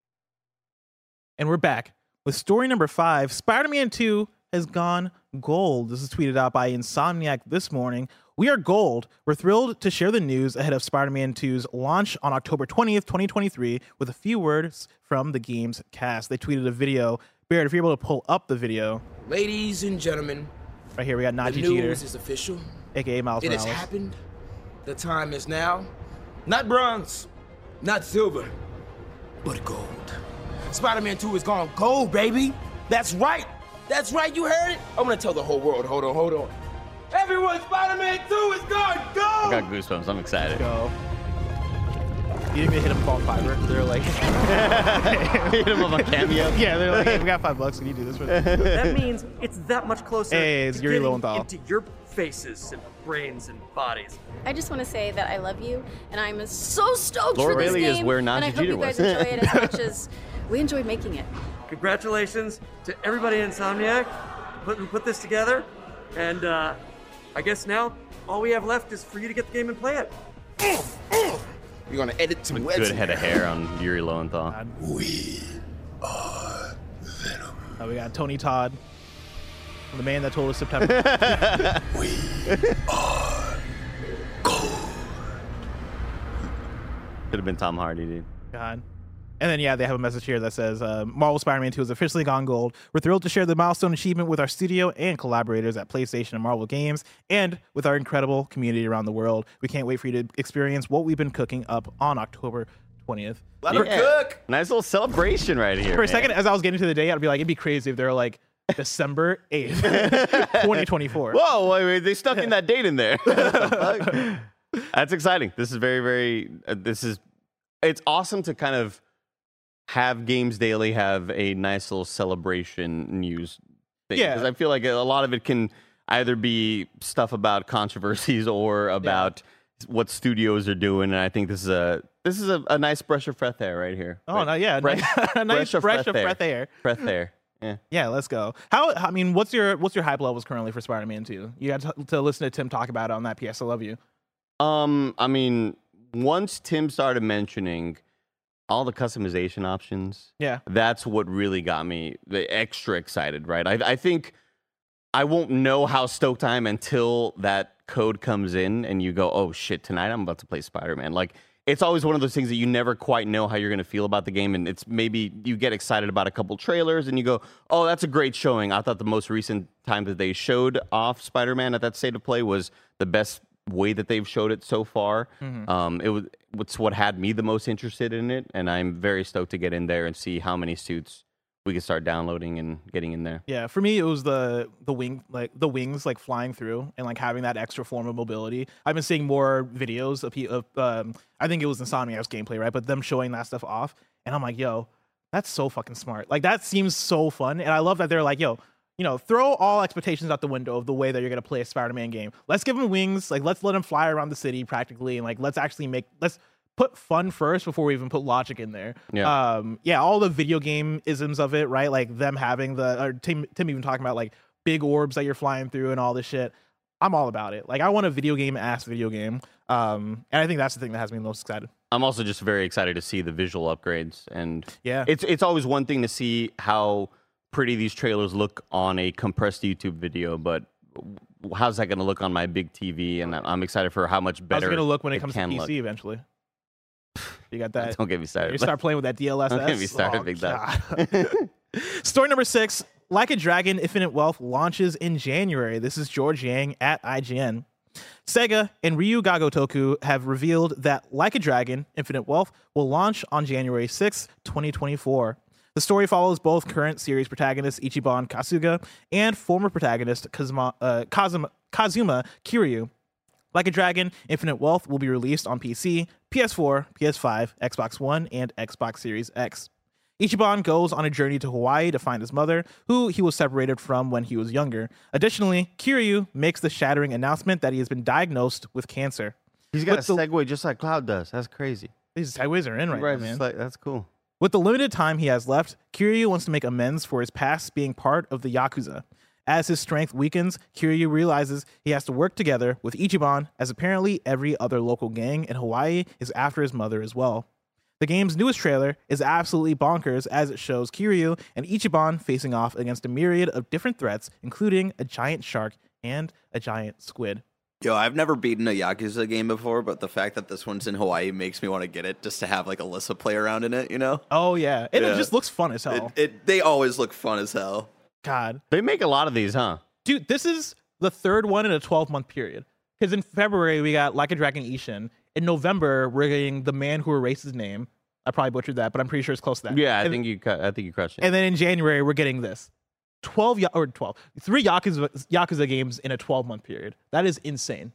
And we're back with story number five. Spider-Man 2 has gone gold. This is tweeted out by Insomniac this morning. We are gold. We're thrilled to share the news ahead of Spider Man 2's launch on October 20th, 2023, with a few words from the game's cast. They tweeted a video. Barrett, if you're able to pull up the video.
Ladies and gentlemen,
right here we got Nadji
the
Jeter,
is official.
aka Miles
It
Morales.
has happened. The time is now. Not bronze, not silver, but gold. Spider-Man 2 is gone gold, baby. That's right. That's right. You heard it. I'm gonna tell the whole world. Hold on, hold on. Everyone, Spider-Man 2 is gone go!
I
gold.
got goosebumps. I'm excited.
Go. You didn't even hit him on Fiverr. They're like,
Hit him with a cameo.
yeah, they're like, hey, we got five bucks. Can you do this for us?
that means it's that much closer
Hey, it's
to
Yuri
getting
Lowenthal.
into your faces and brains and bodies.
I just want to say that I love you, and I'm so stoked
Laura
for this
Bailey is
game.
where
and I hope you guys
was.
enjoy it as much as we enjoyed making it.
Congratulations to everybody in Insomniac put, who put this together. And uh, I guess now all we have left is for you to get the game and play it.
We're gonna edit some webs.
Good head of hair on Yuri Lowenthal.
We are Oh, we got Tony Todd, the man that told us September. we are gold.
Could have been Tom Hardy, dude.
God. And then, yeah, they have a message here that says uh, Marvel Spider Man 2 has officially gone gold. We're thrilled to share the milestone achievement with our studio and collaborators at PlayStation and Marvel Games and with our incredible community around the world. We can't wait for you to experience what we've been cooking up on October 20th.
Let her cook.
Nice little celebration right here.
For a
man.
second, as I was getting to the day, I'd be like, it'd be crazy if they were like December 8th, 2024.
Whoa, wait, wait, they stuck in that date in there. That's exciting. This is very, very. Uh, this is. It's awesome to kind of have Games Daily have a nice little celebration news thing.
Yeah.
because I feel like a lot of it can either be stuff about controversies or about what studios are doing, and I think this is a this is a, a nice breath of fresh air right here.
Oh, no, yeah.
Breath-
nice nice
breath
of breath air.
Breath air. Yeah.
Yeah, let's go. How? I mean, what's your what's your hype levels currently for Spider-Man 2? You got to, to listen to Tim talk about it on that PS. I love you.
Um, I mean, once Tim started mentioning all the customization options,
Yeah.
that's what really got me the extra excited, right? I, I think I won't know how stoked I am until that code comes in and you go, oh shit, tonight I'm about to play Spider Man. Like, it's always one of those things that you never quite know how you're going to feel about the game. And it's maybe you get excited about a couple trailers and you go, oh, that's a great showing. I thought the most recent time that they showed off Spider Man at that state of play was the best way that they've showed it so far. Um, it was it's what had me the most interested in it, and I'm very stoked to get in there and see how many suits we can start downloading and getting in there.
Yeah, for me it was the the wing like the wings like flying through and like having that extra form of mobility. I've been seeing more videos of, of um I think it was Insomniac's gameplay, right? But them showing that stuff off and I'm like, "Yo, that's so fucking smart." Like that seems so fun and I love that they're like, "Yo, you know, throw all expectations out the window of the way that you're gonna play a Spider-Man game. Let's give him wings, like let's let him fly around the city practically, and like let's actually make let's put fun first before we even put logic in there.
Yeah.
Um, yeah, all the video game isms of it, right? Like them having the or Tim, Tim even talking about like big orbs that you're flying through and all this shit. I'm all about it. Like I want a video game ass video game. Um, and I think that's the thing that has me most excited.
I'm also just very excited to see the visual upgrades, and
Yeah.
it's it's always one thing to see how pretty these trailers look on a compressed YouTube video, but how's that going to look on my big TV? And I'm excited for how much better
it's gonna look when it, comes to PC
look.
eventually? You got that.
Don't get me started.
You start playing with that DLSS.
Don't get me started,
Oh,
big dog.
Story number six: Like a Dragon, Infinite Wealth launches in January. This is George Yang at IGN. Sega and Ryu Ga Gotoku have revealed that Like a Dragon: Infinite Wealth will launch on January 6, 2024. The story follows both current series protagonist Ichiban Kasuga and former protagonist Kazuma, uh, Kazuma, Kazuma Kiryu. Like a Dragon: Infinite Wealth will be released on PC, PS4, PS5, Xbox One, and Xbox Series X. Ichiban goes on a journey to Hawaii to find his mother, who he was separated from when he was younger. Additionally, Kiryu makes the shattering announcement that he has been diagnosed with cancer.
He's got
With
a
the-
segue just like Cloud does. That's crazy.
These segues are in right,
Right,
now, man.
like- that's cool.
With the limited time he has left, Kiryu wants to make amends for his past being part of the Yakuza. As his strength weakens, Kiryu realizes he has to work together with Ichiban, as apparently every other local gang in Hawaii is after his mother as well. The game's newest trailer is absolutely bonkers as it shows Kiryu and Ichiban facing off against a myriad of different threats, including a giant shark and a giant squid.
Yo, I've never beaten a Yakuza game before, but the fact that this one's in Hawaii makes me want to get it just to have like Alyssa play around in it, you know?
Oh, yeah. And
Yeah.
it just looks fun as hell.
It, it, they always look fun as hell.
God.
They make a lot of these, huh?
dude, this is the third one in a 12 month period. Because in February, we got Like a Dragon Ishin. In November, we're getting The Man Who Erased His Name. I probably butchered that, but I'm pretty sure it's close to that.
Yeah, I
and,
think you. cu- I think you crushed it.
And then in January, we're getting this 12 or 12, three Yakuza, Yakuza games in a 12 month period. That is insane.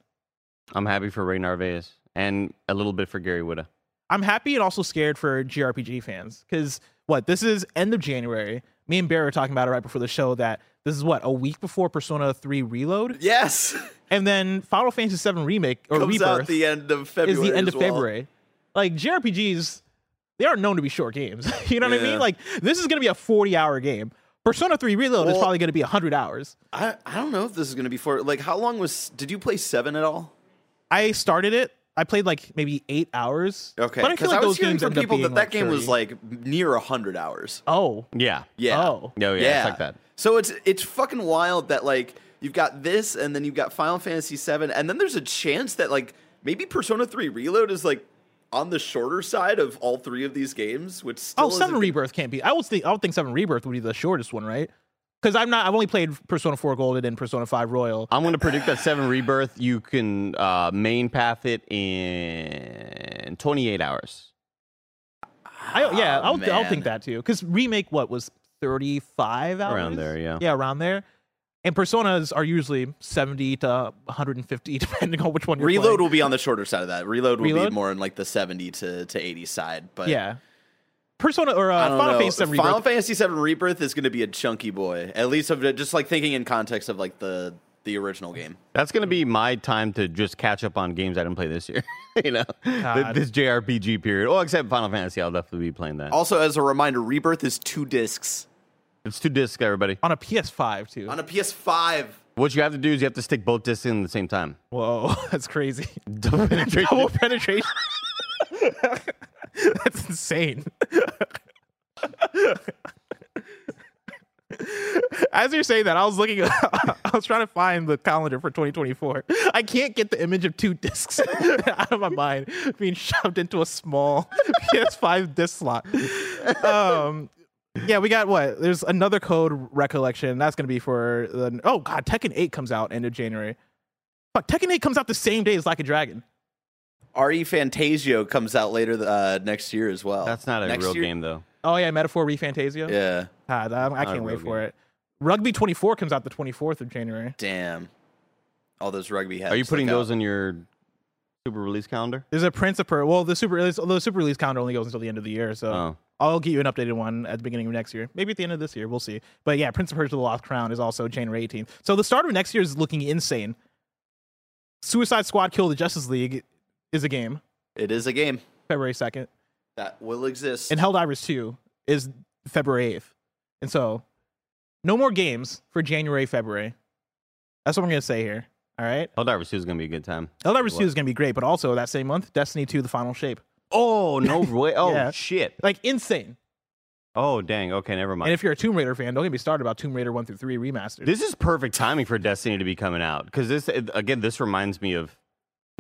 I'm happy for Ray Narvaez and a little bit for Gary Whitta.
I'm happy and also scared for GRPG fans because what this is end of January. Me and Bear were talking about it right before the show that this is what a week before Persona 3 Reload,
Yes.
and then Final Fantasy 7 remake or
Comes
Rebirth
out the end of February.
is the end
as
of
well.
February. Like JRPGs, they are known to be short games. you know what I mean? Like this is gonna be a 40 hour game. Persona 3 Reload is probably gonna be 100 hours.
I, I don't know if this is going to be for like how long was did you play 7 at all?
I started it. I played like maybe eight hours.
Okay.
but I feel like
was
those
hearing
games
from
end up
people
being,
that that game
30.
was like near 100 hours.
oh
Yeah.
Yeah.
Oh.
Oh, yeah, it's like that.
So it's it's fucking wild that like you've got this and then you've got Final Fantasy 7 and then there's a chance that like maybe Persona 3 Reload is like on the shorter side of all three of these games, which still
oh
isn't-
Rebirth can't be. I would think I would think Seven Rebirth would be the shortest one, right? Because I'm not. I've only played Persona 4 Golden and Persona 5 Royal.
I'm going to predict that Seven Rebirth. You can uh, main path it in 28 hours.
I, yeah,
Ah,
I'll, I would
man.
think that too. Because remake what was 35 hours
Around there, yeah.
yeah, around there. And personas are usually 70 to 150, depending on which one you're
Reload
playing.
will be on the shorter side of that. Reload will
Reload?
be more in like the 70 to, to 80 side. But
yeah. Persona or uh, Final
know.
Fantasy 7
Final
Rebirth.
Fantasy 7 Rebirth is going to be a chunky boy. At least of just like thinking in context of like the the original game.
That's going to be my time to just catch up on games I didn't play this year. you know,
God.
this JRPG period. Oh, except Final Fantasy, I'll definitely be playing that.
Also, as a reminder, Rebirth is two discs
It's two discs, everybody.
on a PS5 too.
on a PS5.
What you have to do is you have to stick both discs in at the same time.
Whoa, that's crazy.
Double penetration.
Double penetration. that's insane. As you're saying that, I was looking. I was trying to find the calendar for 2024. I can't get the image of two discs out of my mind being shoved into a small PS5 disc slot. Um, yeah, we got what? There's another code recollection. That's gonna be for the. Oh God, Tekken 8 comes out end of January. Fuck, Tekken 8 comes out the same day as Like a Dragon.
RE Fantasio comes out later uh, next year as well.
That's not a
Next
real
year?
game, though.
Oh yeah, Metaphor ReFantazio.
Yeah.
God, I, I can't wait for
game.
it. Rugby 24 comes out the 24th of January.
Damn. All those rugby heads.
Are you putting
look out.
those in your super release calendar?
There's a Prince of Per. Well, the super release, the super release calendar only goes until the end of the year, so
Oh.
I'll get you an updated one at the beginning of next year. Maybe at the end of this year, we'll see. But yeah, Prince of Persia: The Lost Crown is also January 18th. So the start of next year is looking insane. Suicide Squad: Kill the Justice League is a game,
It is a game
February 2nd,
that will exist.
and Helldivers 2 is February 8th. And so, no more games for January, February. That's what I'm gonna say here. All right.
Helldivers 2 is going to be a good time.
Helldivers 2 is going to be great, but also that same month, Destiny 2 The Final Shape.
Oh, no way. Oh,
Yeah.
shit.
Like insane.
Oh, dang. Okay, never mind.
And if you're a Tomb Raider fan, don't get me started about Tomb Raider 1 through 3 remastered.
This is perfect timing for Destiny to be coming out because this again this reminds me of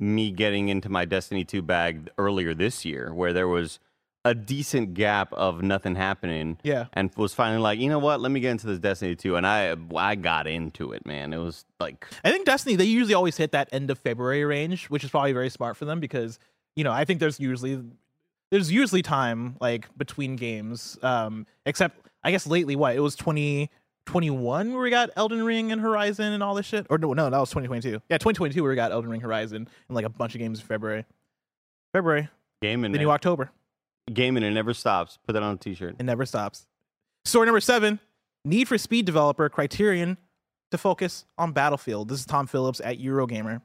me getting into my Destiny 2 bag earlier this year where there was a decent gap of nothing happening.
Yeah.
And was finally like, you know what? Let me get into this Destiny 2. And I I got into it, man. It was like
I think Destiny they usually always hit that end of February range, which is probably very smart for them because you know I think there's usually there's usually time like between games, um, except I guess lately what it was 2021 where we got Elden Ring and Horizon and all this shit, or no, no, that was 2022. Yeah, 2022 where we got Elden Ring, Horizon, and like a bunch of games in February. February,
gaming.
the
man.
new October.
Gaming it never stops. Put that on a t-shirt.
It never stops. Story number seven Need for Speed developer Criterion to focus on Battlefield. This is Tom Phillips at Eurogamer.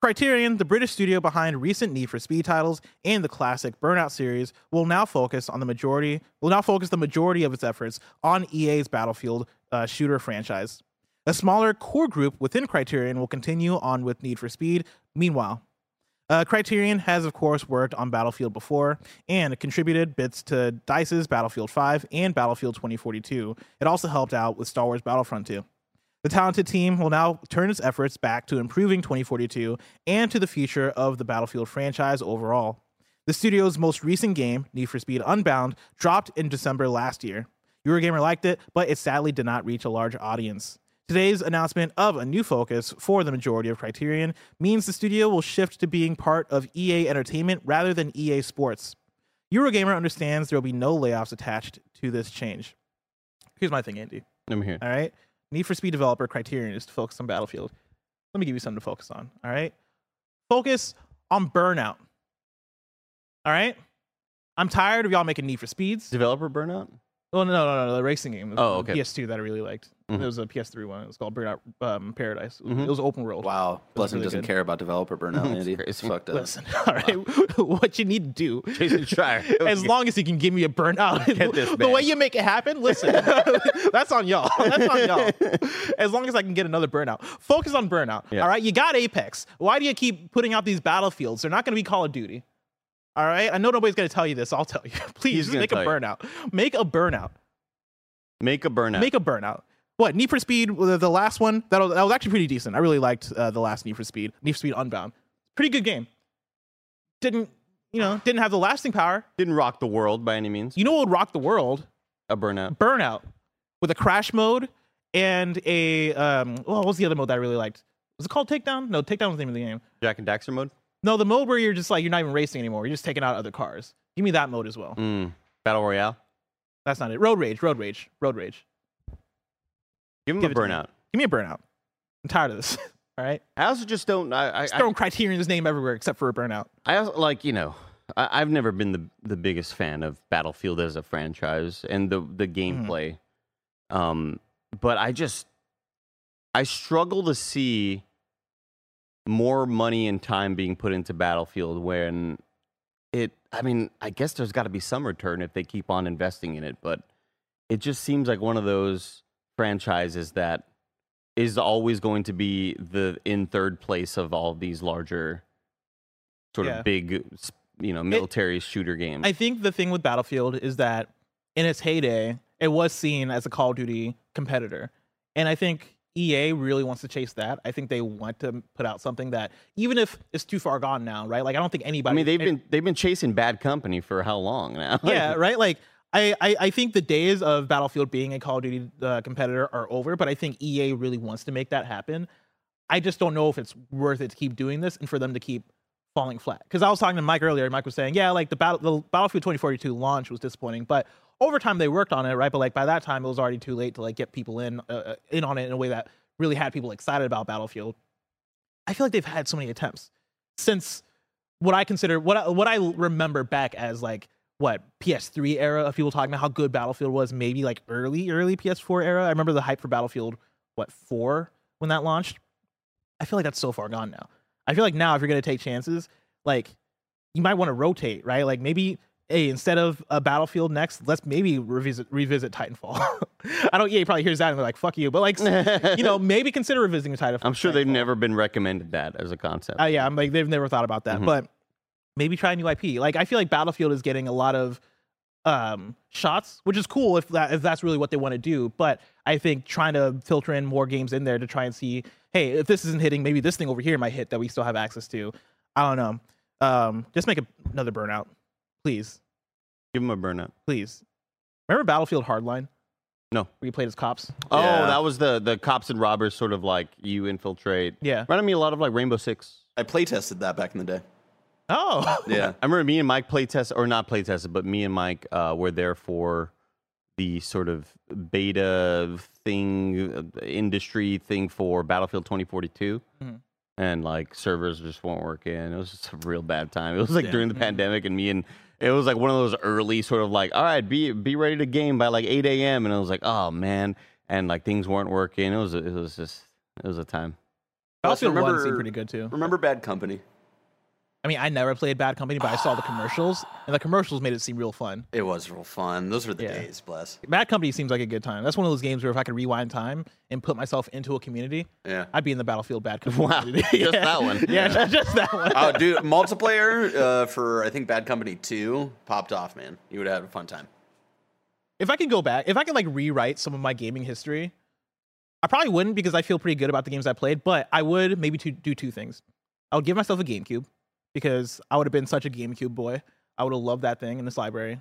Criterion, the British studio behind recent Need for Speed titles and the classic Burnout series, will now focus on the majority will now focus the majority of its efforts on EA's Battlefield uh, shooter franchise. A smaller core group within Criterion will continue on with Need for Speed. Meanwhile, uh, Criterion has, of course, worked on Battlefield before and contributed bits to DICE's Battlefield 5 and Battlefield 2042. It also helped out with Star Wars Battlefront 2. The talented team will now turn its efforts back to improving 2042 and to the future of the Battlefield franchise overall. The studio's most recent game, Need for Speed Unbound, dropped in December last year. Eurogamer liked it, but it sadly did not reach a large audience. Today's announcement of a new focus for the majority of Criterion means the studio will shift to being part of EA Entertainment rather than EA Sports. Eurogamer understands there will be no layoffs attached to this change. Here's my thing, Andy.
I'm here.
All right. Need for Speed developer Criterion is to focus on Battlefield. Let me give you something to focus on. All right. Focus on Burnout. All right. I'm tired of y'all making Need for Speeds.
Developer burnout?
Oh no, no, no, no, the racing game.
Oh, okay.
PS2 that I really liked.
Mhm.
It was a PS3 one. It was called Burnout um, Paradise. It was,
Mhm.
it was open world.
Wow, Blessing
really
doesn't
good.
care about developer burnout,
It's
Andy.
crazy.
It's fucked up.
Listen, all right. what you need to do,
Jason Schreier.
as long as you can give me a burnout,
Get this,
the way you make it happen. Listen, that's on y'all. That's on y'all. As long as I can get another burnout, focus on burnout.
Yeah.
All right, you got Apex. Why do you keep putting out these battlefields? They're not going to be Call of Duty. All right, I know nobody's going to tell you this. I'll tell you. Please
He's
just make a
tell you.
burnout. Make a burnout.
Make a burnout.
Make a burnout. What Need for Speed? The the last one that was, that was actually pretty decent. I really liked uh, the last Need for Speed. Need for Speed Unbound. Pretty good game. Didn't you know? Didn't have the lasting power.
Didn't rock the world by any means.
You know what would rock the world?
A burnout.
Burnout with a crash mode and a um. Well, what was the other mode that I really liked? Was it called Takedown? No, Takedown was the name of the game.
Jack and Daxter mode.
No, the mode where you're just like you're not even racing anymore. You're just taking out other cars. Give me that mode as well.
Mm. Battle Royale.
That's not it. Road Rage. Road Rage. Road Rage.
Give him
Give
a burnout.
Give me a burnout. I'm tired of this. All right.
I also just don't. I, I,
Just
I,
throwing Criterion's name everywhere except for a burnout.
I also like you know. I, I've never been the the biggest fan of Battlefield as a franchise and the the gameplay. Um, but I just I struggle to see more money and time being put into Battlefield when it. I mean, I guess there's got to be some return if they keep on investing in it, but it just seems like one of those franchises that is always going to be the in third place of all these larger sort
Yeah.
of big you know military shooter games
I think the thing with Battlefield is that in its heyday, it was seen as a Call of Duty competitor. And I think EA really wants to chase that. I think they want to put out something that, even if it's too far gone now, right? Like, I don't think anybody I
mean they've been they've been chasing bad company for how long now
yeah, right? Like, I, I, I think the days of Battlefield being a Call of Duty uh, competitor are over, but I think EA really wants to make that happen. I just don't know if it's worth it to keep doing this and for them to keep falling flat. Because I was talking to Mike earlier, Mike was saying, yeah, like the, battle, the Battlefield 2042 launch was disappointing, but over time they worked on it, right? But like by that time it was already too late to like get people in uh, uh, in on it in a way that really had people excited about Battlefield. I feel like they've had so many attempts since what I consider what I, what I remember back as like what PS3 era of people talking about how good Battlefield was, maybe like early early PS4 era. I remember the hype for Battlefield what four when that launched. I feel like that's so far gone now. I feel like now if you're gonna take chances, like you might want to rotate, right? Like maybe hey, instead of a Battlefield next, let's maybe revisit revisit Titanfall. I don't. Yeah, he probably hears that and they're like, "Fuck you," but like, you know, maybe consider revisiting Titanfall.
i'm sure they've never been recommended that as a concept
Uh, yeah, I'm like they've never thought about that,
Mhm.
but maybe try a new IP. Like I feel like Battlefield is getting a lot of um shots, which is cool if that if that's really what they want to do. But I think trying to filter in more games in there to try and see, hey, if this isn't hitting, maybe this thing over here might hit that we still have access to. I don't know. Um, just make a, another burnout, please.
Give them a burnout.
please. Remember Battlefield Hardline?
No.
Where you played as cops?
Oh,
Yeah.
that was the the cops and robbers sort of like you infiltrate.
Yeah.
Reminded me a lot of like Rainbow Six.
I play tested that back in the day.
Oh.
Yeah.
I remember me and Mike play test or not play tested, but me and Mike uh, were there for the sort of beta thing, uh, industry thing for Battlefield 2042.
Mhm.
And like servers just weren't working. It was just a real bad time. It was like
Yeah.
during the pandemic, and me and it was like one of those early sort of like, all right, be be ready to game by like 8 a.m. And I was like, oh man, and like things weren't working. It was it was just it was a time.
Battlefield One
remember-
seemed pretty good too.
Remember Bad Company?
I mean, I never played Bad Company, but I saw the commercials, and the commercials made it seem real fun.
It was real fun. Those were the
Yeah.
days, bless.
Bad Company seems like a good time. That's one of those games where if I could rewind time and put myself into a community,
Yeah.
I'd be in the Battlefield Bad Company.
Wow,
community.
just
Yeah.
that one.
Yeah, just- just that one.
oh, dude, multiplayer uh, for I think Bad Company Two popped off. Man, you would have had a fun time.
if I could go back, if I could like rewrite some of my gaming history, I probably wouldn't because I feel pretty good about the games I played. But I would maybe to do two things. I would give myself a GameCube because I would have been such a GameCube boy. I would have loved that thing in this library.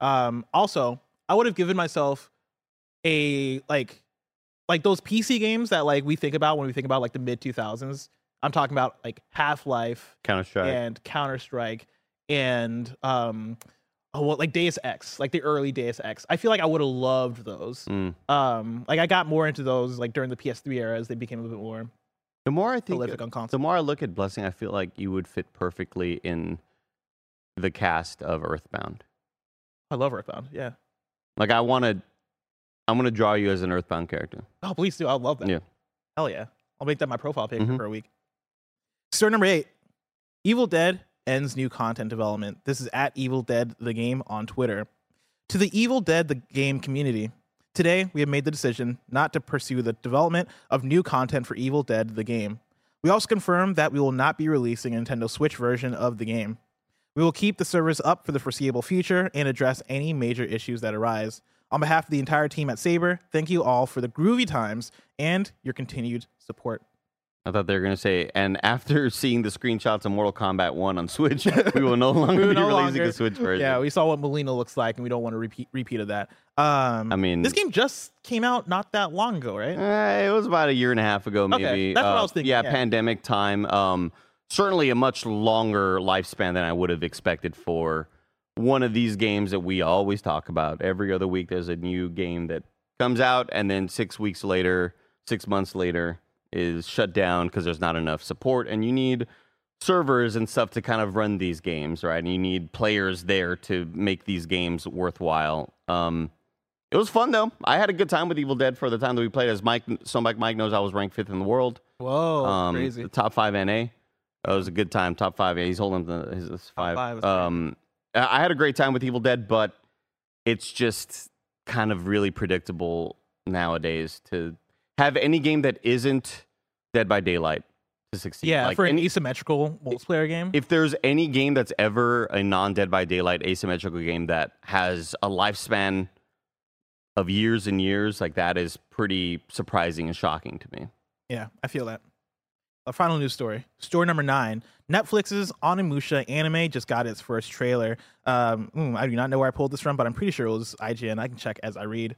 Um, also, I would have given myself a like like those PC games that like we think about when we think about like the mid two thousands. I'm talking about like Half Life
Counter Strike.
and Counter Strike and um oh well, like Deus Ex, like the early Deus Ex. I feel like I would have loved those.
Mm.
Um like I got more into those like during the PS3 era as they became a little bit more
The more I think,
prolific on
the more I look at Blessing, I feel like you would fit perfectly in the cast of Earthbound.
I love Earthbound. Yeah.
Like I want to, I'm gonna draw you as an Earthbound character.
Oh, please do. I love that.
Yeah.
Hell yeah. I'll make that my profile picture
Mhm.
for a week. Story number eight Evil Dead ends new content development. This is at Evil Dead the game on Twitter. To the Evil Dead the game community, today we have made the decision not to pursue the development of new content for Evil Dead the game. We also confirm that we will not be releasing a Nintendo Switch version of the game. We will keep the servers up for the foreseeable future and address any major issues that arise. On behalf of the entire team at Saber, thank you all for the groovy times and your continued support.
I thought they were gonna say, and after seeing the screenshots of Mortal Kombat One on Switch, we will no longer
will
be
no
releasing
longer-
a Switch version.
Yeah, we saw what Mileena looks like, and we don't want to repeat repeat of that. Um,
I mean-
this game just came out not that long ago, right?
Eh, it was about a year and a half ago,
Okay,
maybe.
that's what I
Uh,
was thinking,
Yeah,
yeah.
pandemic time. Um, certainly a much longer lifespan than I would have expected for one of these games that we always talk about. Every other week, there's a new game that comes out, and then six weeks later, six months later, is shut down because there's not enough support, and you need servers and stuff to kind of run these games, right? And you need players there to make these games worthwhile. Um, it was fun though. I had a good time with Evil Dead for the time that we played. As Mike, so Mike, Mike knows I was ranked fifth in the world.
Whoa,
um,
crazy!
the top five NA. It was a good time. Top five. Yeah, he's holding the his, his five.
five
um, I had a great time with Evil Dead, but it's just kind of really predictable nowadays to have any game that isn't Dead by Daylight to succeed.
Yeah,
Like,
for an asymmetrical multiplayer game.
if there's any game that's ever a non Dead by Daylight asymmetrical game that has a lifespan of years and years, like that is pretty surprising and shocking to me.
Yeah, I feel that. A final news story. Story number nine. Netflix's Onimusha anime just got its first trailer. Um, mm, I do not know where I pulled this from, but I'm pretty sure it was IGN. I can check as I read.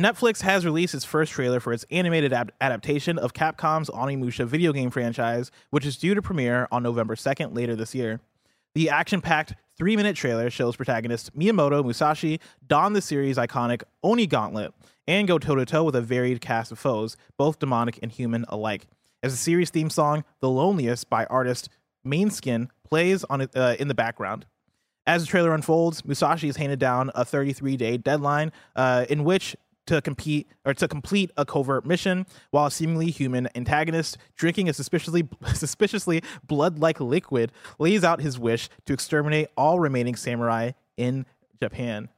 Netflix has released its first trailer for its animated adaptation of Capcom's Onimusha video game franchise, which is due to premiere on November 2nd later this year. The action packed three minute trailer shows protagonist Miyamoto Musashi don the series' iconic Oni Gauntlet and go toe to toe with a varied cast of foes, both demonic and human alike. As the series theme song, The Loneliest by artist Måneskin, plays on uh, in the background. As the trailer unfolds, Musashi is handed down a 33 day deadline uh, in which to compete or to complete a covert mission while a seemingly human antagonist drinking a suspiciously suspiciously blood-like liquid lays out his wish to exterminate all remaining samurai in Japan.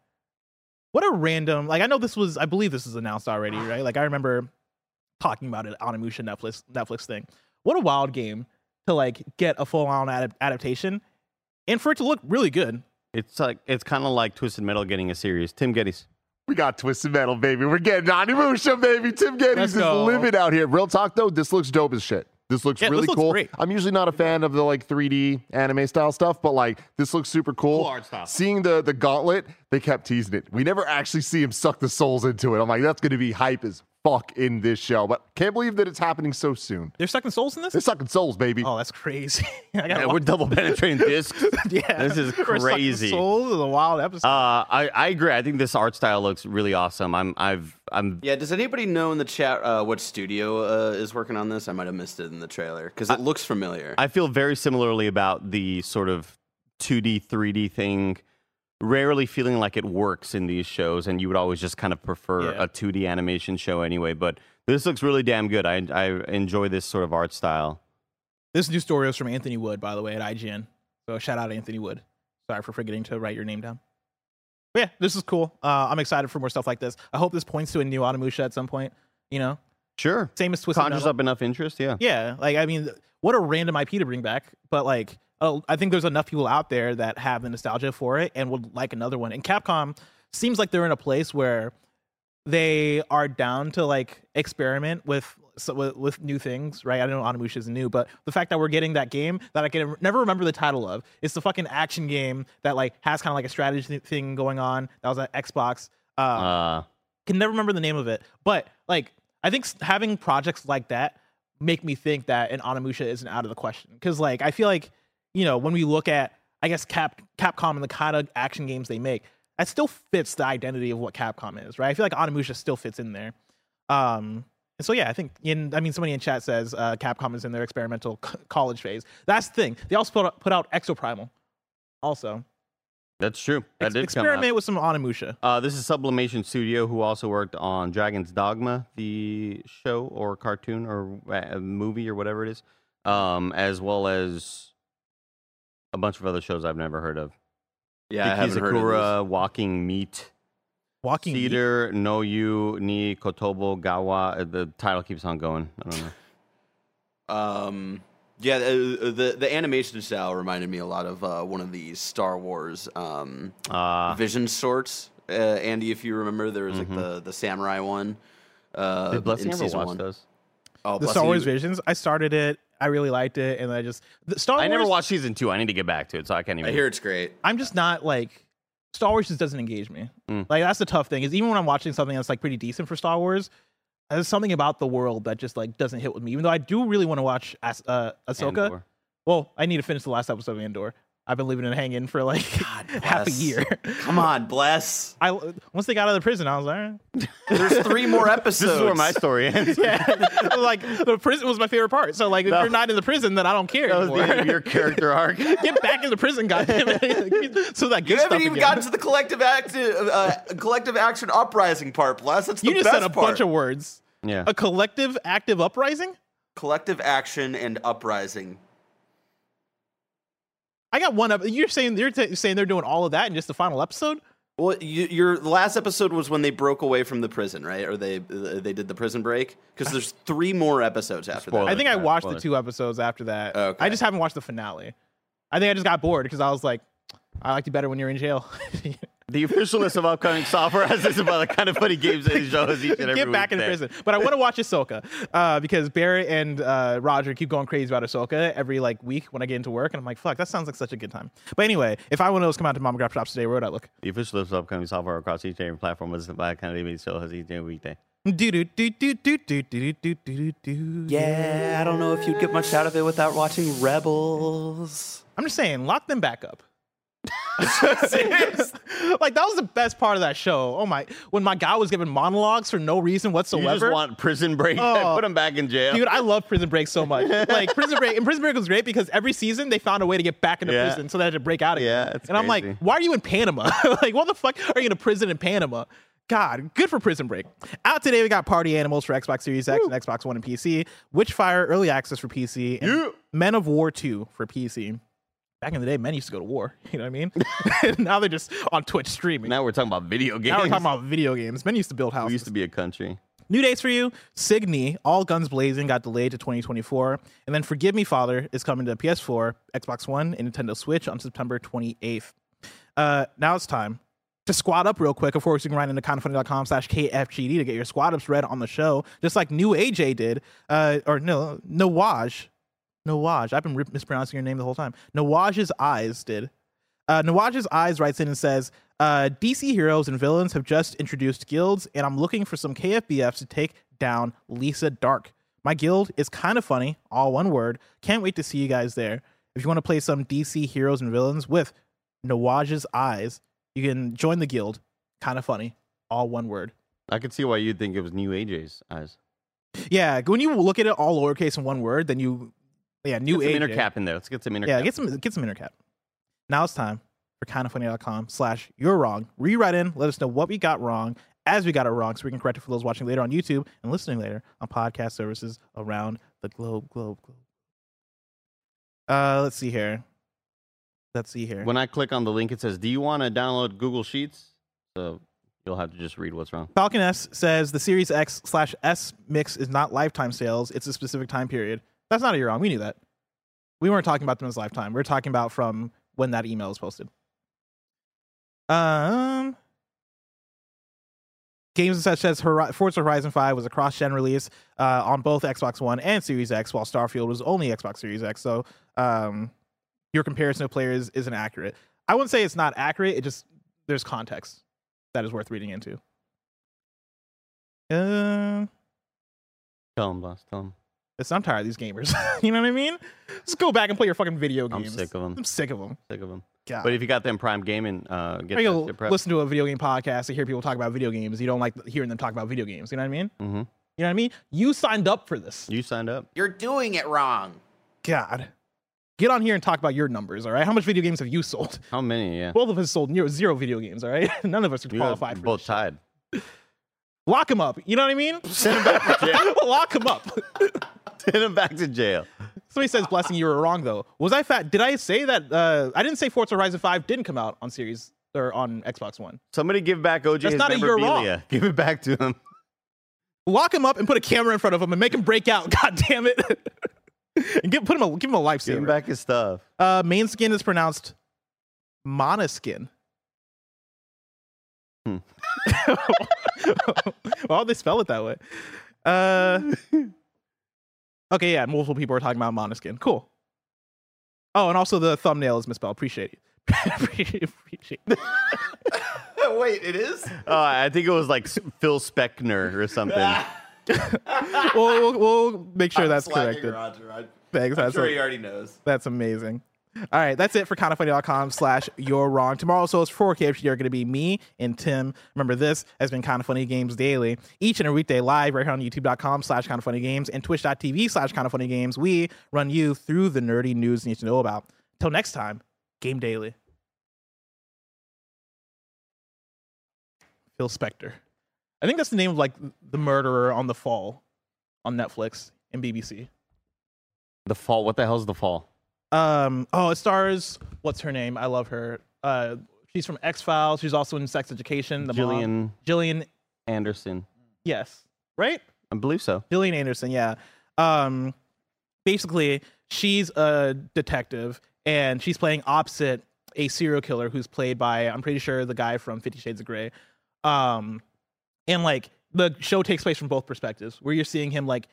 What a random like I know this was I believe this was announced already, right? Like I remember talking about it on a Musha Netflix Netflix thing. What a wild game to like get a full-on adap- adaptation and for it to look really good.
It's like it's kind of like Twisted Metal getting a series. Tim Gettys.
We got Twisted Metal, baby. We're getting Onimusha, baby. Tim Gettys
Let's
is living out here. Real talk, though, this looks dope as shit. This looks
Yeah,
really
this looks
cool.
great.
I'm usually not a fan of the like 3D anime style stuff, but like this looks super cool.
Cool art style.
Seeing the the gauntlet, they kept teasing it. We never actually see him suck the souls into it. I'm like, that's going to be hype as fuck in this show, but can't believe that it's happening so soon.
They're sucking souls in this.
They're sucking souls, baby.
Oh, that's crazy. I
Yeah, we're double penetrating discs.
yeah,
This is
We're
crazy.
Souls is a wild episode.
Uh, I, I agree. I think this art style looks really awesome. I'm I've I'm
Yeah, does anybody know in the chat uh, what studio uh, is working on this? I might have missed it in the trailer because it looks familiar.
I feel very similarly about the sort of 2D 3D thing. Rarely feeling like it works in these shows, and you would always just kind of prefer
Yeah.
a 2D animation show anyway. But this looks really damn good. I I enjoy this sort of art style.
This new story is from Anthony Wood, by the way, at IGN. So shout out Anthony Wood. Sorry for forgetting to write your name down. But yeah, this is cool. Uh, I'm excited for more stuff like this. I hope this points to a new Onimusha at some point. You know,
Sure,
same as Twisted
conjures
Metal.
up enough interest. Yeah,
Yeah, like I mean, what a random IP to bring back. But like, oh, I think there's enough people out there that have the nostalgia for it and would like another one. And Capcom seems like they're in a place where they are down to like experiment with so, with, with new things, right? I don't know Onimusha is new, but the fact that we're getting that game that I can never remember the title of, it's the fucking action game that like has kind of like a strategy thing going on. That was at Xbox. Uh,
uh,
can never remember the name of it, but like I think having projects like that make me think that an Onimusha isn't out of the question because like I feel like you know when we look at I guess Cap Capcom and the kind of action games they make, that still fits the identity of what Capcom is, right? I feel like Onimusha still fits in there. Um, and so yeah, I think in I mean somebody in chat says uh, Capcom is in their experimental c- college phase. That's the thing. They also put out, put out Exoprimal, also
that's true. That
Ex-
did come out.
experiment with some Onimusha.
Uh, this is Sublimation Studio, who also worked on Dragon's Dogma, the show or cartoon or uh, movie or whatever it is, um, as well as a bunch of other shows I've never heard of.
yeah, I haven't heard of this.
Kizakura, Walking Meat,
Walking Meat?
Cedar, No You, Ni Kotobo, Gawa. Uh, The title keeps on going. I don't know.
Um, yeah, the, the the animation style reminded me a lot of uh, one of the Star Wars um,
Uh,
Vision sorts. Uh, Andy, if you remember, there was
Mm-hmm.
like the the samurai one. Uh,
did Blessing ever watch
one.
those?
Oh,
the
Blessing,
Star Wars
you-
Visions. I started it. I really liked it, and I just the Star Wars.
I never watched season two. I need to get back to it, so I can't even.
I hear it's great.
I'm just not like Star Wars just doesn't engage me.
Mm.
Like that's the tough thing is even when I'm watching something that's like pretty decent for Star Wars, there's something about the world that just like doesn't hit with me. Even though I do really want to watch As- uh, Ahsoka.
Andor.
Well, I need to finish the last episode of Andor. I've been leaving it hanging for like half a year.
Come on, bless.
I once they got out of the prison, I was like, all right.
There's three more episodes.
This is where my story ends.
yeah, like the prison was my favorite part. So like, if you're not in the prison, then I don't care
That was the end of your character arc.
Get back in the prison, goddammit. so that
You haven't even
again.
gotten to the collective act, uh, collective action uprising part, bless. That's the
You just said a
part.
bunch of words.
Yeah.
A collective active uprising?
collective action and uprising.
I got one up. You're saying you're t- saying they're doing all of that in just the final episode?
Well, you, your last episode was when they broke away from the prison, right? Or they uh, they did the prison break because there's three more episodes after
Spoiler.
that.
I think I
Alright,
watched the two episodes after that.
Okay.
I just haven't watched the finale. I think I just got bored because I was like, I liked you better when you're in jail.
The official list of upcoming software has this about the kind of funny games that he shows each and every
Get back
week
in
there.
prison. But I want to watch Ahsoka uh, because Barrett and uh, Roger keep going crazy about Ahsoka every like week when I get into work, and I'm like, fuck, that sounds like such a good time. But anyway, if I want those come out to Mom and Grab Shops today, where would I look?
The official list of upcoming software across each and every platform was by the kind of TV show has each and every weekday.
Do do do do do do do do do do.
yeah, I don't know if you'd get much out of it without watching Rebels.
I'm just saying, lock them back up. like that was the best part of that show. Oh my! When my guy was giving monologues for no reason
You
whatsoever.
just want prison break.
Oh.
Put him back in jail.
Dude, I love Prison Break so much. Like Prison Break, and Prison Break was great because every season they found a way to get back into
Yeah.
prison so they had to break out again.
Yeah,
and I'm like, why are you in Panama? like, what the fuck are you in a prison in Panama? God, good for Prison Break. Out today, we got Party Animals for Xbox Series X and Xbox One and PC, Witchfire Early Access for PC, and
Yeah.
Men of War 2 for PC. Back in the day, men used to go to war. You know what I mean? now they're just on Twitch streaming. Now,
we're talking about video games.
Now we're talking about video games. Men used to build houses.
we used to be a country.
New dates for you. Signy, All Guns Blazing got delayed to 2024. And then Forgive Me Father is coming to PS4, Xbox One, and Nintendo Switch on September 28th. Uh, now it's time to squad up real quick, of course, you can write into kindafunny.com slash KFGD to get your squad ups read on the show, just like New AJ did, uh, or no, Nawaj. Nawaj. I've been mispronouncing your name the whole time. Nawaj's Eyes did. Uh, Nawaj's Eyes writes in and says, uh, DC heroes and villains have just introduced guilds, and I'm looking for some KFBFs to take down Lisa Dark. My guild is kindafunny, all one word. Can't wait to see you guys there. If you want to play some DC heroes and villains with Nawaj's Eyes, you can join the guild. Kindafunny, all one word.
I could see why you'd think it was New AJ's eyes.
Yeah, when you look at it all lowercase in one word, then you, yeah, new
Get some
AJ.
intercap in there. Let's get some intercap.
Yeah, get some get some intercap. Now it's time for kindafunny.com slash you're wrong. Rewrite in, let us know what we got wrong as we got it wrong, so we can correct it for those watching later on YouTube and listening later on podcast services around the globe, globe, globe. Uh, let's see here. Let's see here.
When I click on the link, it says, "Do you want to download Google Sheets?" So you'll have to just read what's wrong.
Falcon S says the Series X slash S mix is not lifetime sales; it's a specific time period. That's not a year wrong. We knew that. We weren't talking about them as lifetime. We are talking about from when that email was posted. Um, games such as Forza Horizon 5 was a cross-gen release uh, on both Xbox One and Series X, while Starfield was only Xbox Series X. So, um, your comparison of players isn't accurate. I wouldn't say it's not accurate. It just there's context that is worth reading into. Uh,
Tell him, boss. Tell.
It's, I'm tired of these gamers. you know what I mean? Just go back and play your fucking video games.
I'm sick of them.
I'm sick of them.
Sick of them.
God.
But if you got them Prime Gaming, uh, get
Or
that
you'll listen to a video game podcast and hear people talk about video games. You don't like hearing them talk about video games. You know what I mean?
Mm-hmm.
You know what I mean? You signed up for this.
You signed up.
You're doing it wrong.
God. Get on here and talk about your numbers, all right? How much video games have you sold?
How many? Yeah.
Both of us sold near zero video games, all right? None of us are
You guys
qualified for
both
this.
tied.
Lock him up. You know what I mean? Send him back. Lock him up.
Send him back to jail.
Somebody says, "Blessing, you were wrong though." Was I fat? Did I say that? Uh, I didn't say Forza Horizon Five didn't come out on Series or on Xbox One.
Somebody give back OJ
That's
his
not a you're wrong.
memorabilia. Give it back to him.
Lock him up and put a camera in front of him and make him break out. God damn it! and give put him a give him a
Give him
lifesaver.
back his stuff.
Uh, main skin is pronounced monoskin.
Hmm.
well, they spell it that way. Uh, okay, yeah, multiple people are talking about monoskin. Cool. Oh, and also the thumbnail is misspelled. Appreciate it. Appreciate it.
Wait, it is?
Oh, I think it was like Phil Speckner or something.
we'll, we'll, we'll make sure
I'm
that's
slacking
corrected.
Roger. I,
Thanks.
I'm
That's
sure
a-
he already knows.
That's amazing. All right, that's it for kindafunny.com slash you're wrong. Tomorrow's hosts for KFC are going to be me and Tim. Remember, this has been Kinda Funny Games Daily. Each and every weekday live right here on youtube.com slash kindafunnygames and twitch.tv slash kindafunnygames. We run you through the nerdy news you need to know about. Till next time, Game Daily. Phil Spector. I think that's the name of like the murderer on the fall on Netflix and BBC.
The fall. What the hell's the fall?
Um. Oh, it stars. What's her name? I love her. Uh, she's from X Files. She's also in Sex Education. The mom.
Gillian
Gillian.
Anderson.
Yes. Right.
I believe so.
Gillian Anderson. Yeah. Um. Basically, she's a detective, and she's playing opposite a serial killer who's played by I'm pretty sure the guy from Fifty Shades of Grey. Um, and like the show takes place from both perspectives, where you're seeing him like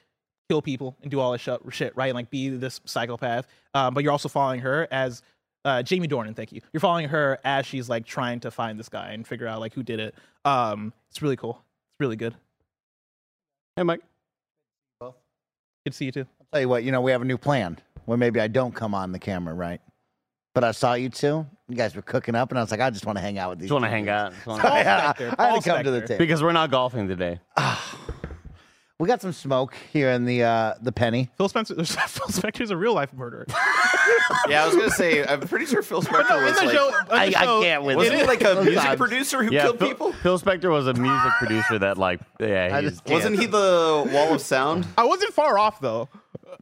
kill people and do all this sh- shit, right? And like be this psychopath. Um, but you're also following her as uh, Jamie Dornan. Thank you. You're following her as she's like trying to find this guy and figure out like who did it. Um, it's really cool. It's really good.
Hey, Mike.
Well, Good to see you too.
I'll tell you what, you know, we have a new plan where maybe I don't come on the camera, right? But I saw you two. You guys were cooking up, and I was like, I just want to hang out with these.
Just want to hang out. Just wanna-
So I had- I had to come to the table.
because we're not golfing today.
We got some smoke here in the uh, the penny.
Phil Spencer. Phil Spector's a real life murderer.
Yeah, I was gonna say. I'm pretty sure Phil Spector
in
was
the
like.
show, on the
I- I can't with
Wasn't
it.
he like a music
Sometimes.
producer who
yeah,
killed
Phil,
people?
Phil Spector was a music producer that, like, yeah,
I
he's,
just can't.
Wasn't he the Wall of Sound?
I wasn't far off though.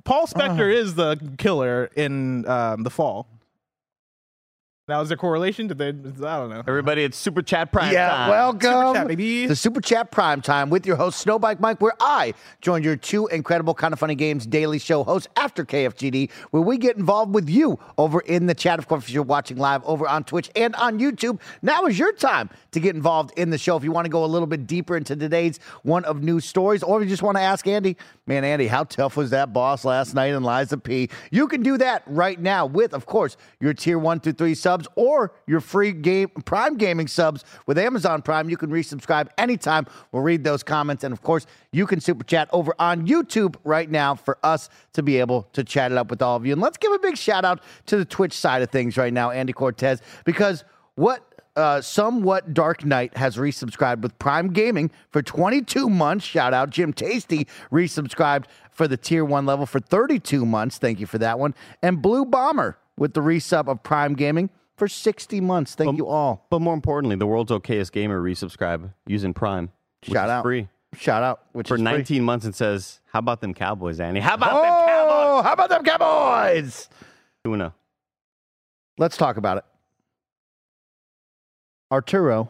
Paul Spector is the killer in um, the fall. That was their correlation. Did they? I don't know.
Everybody, it's Super Chat Prime
yeah,
time.
welcome
Chat, baby.
to Super Chat Prime Time with your host Snowbike Mike, where I join your two incredible kinda funny games daily show hosts after KFGD, where we get involved with you over in the chat. Of course, if you're watching live over on Twitch and on YouTube, now is your time to get involved in the show. If you want to go a little bit deeper into today's one of news stories, or if you just want to ask Andy, man, Andy, how tough was that boss last night in Lies of P? You can do that right now with, of course, your tier one through three subs or your free game Prime Gaming subs with Amazon Prime. You can resubscribe anytime. We'll read those comments, and of course, you can super chat over on YouTube right now for us to be able to chat it up with all of you. And let's give a big shout out to the Twitch side of things right now, Andy Cortez, because what uh, somewhat Dark Knight has resubscribed with Prime Gaming for 22 months. Shout out Jim Tasty resubscribed for the tier one level for 32 months. Thank you for that one. And Blue Bomber with the resub of Prime Gaming for 60 months. Thank you all.
But more importantly, the world's okayest gamer resubscribe using Prime. which
Shout
is
out.
Free.
Shout out. Which
For
is free.
19 months and says, How about them Cowboys, Annie? How about them Cowboys?
Oh, how about them Cowboys?
2 0.
Let's talk about it. Arturo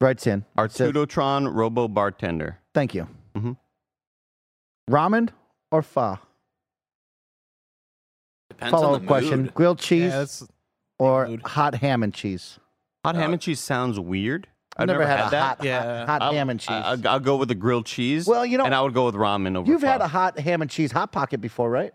writes in. says-
Artudotron Robo Bartender.
Thank you.
Mm-hmm.
Ramen or pho?
Depends on
Follow
the
up question: grilled cheese
Yeah, that's
or
mood.
hot ham and cheese?
Hot
Uh,
ham and cheese sounds weird.
I've never, had, a
that.
hot,
Yeah.
hot, hot
I'll-
ham and cheese.
I- I'll, I'll go with the grilled cheese.
Well, you know-
and I would go with ramen over.
You've had
pho.
a hot ham and cheese hot pocket before, right?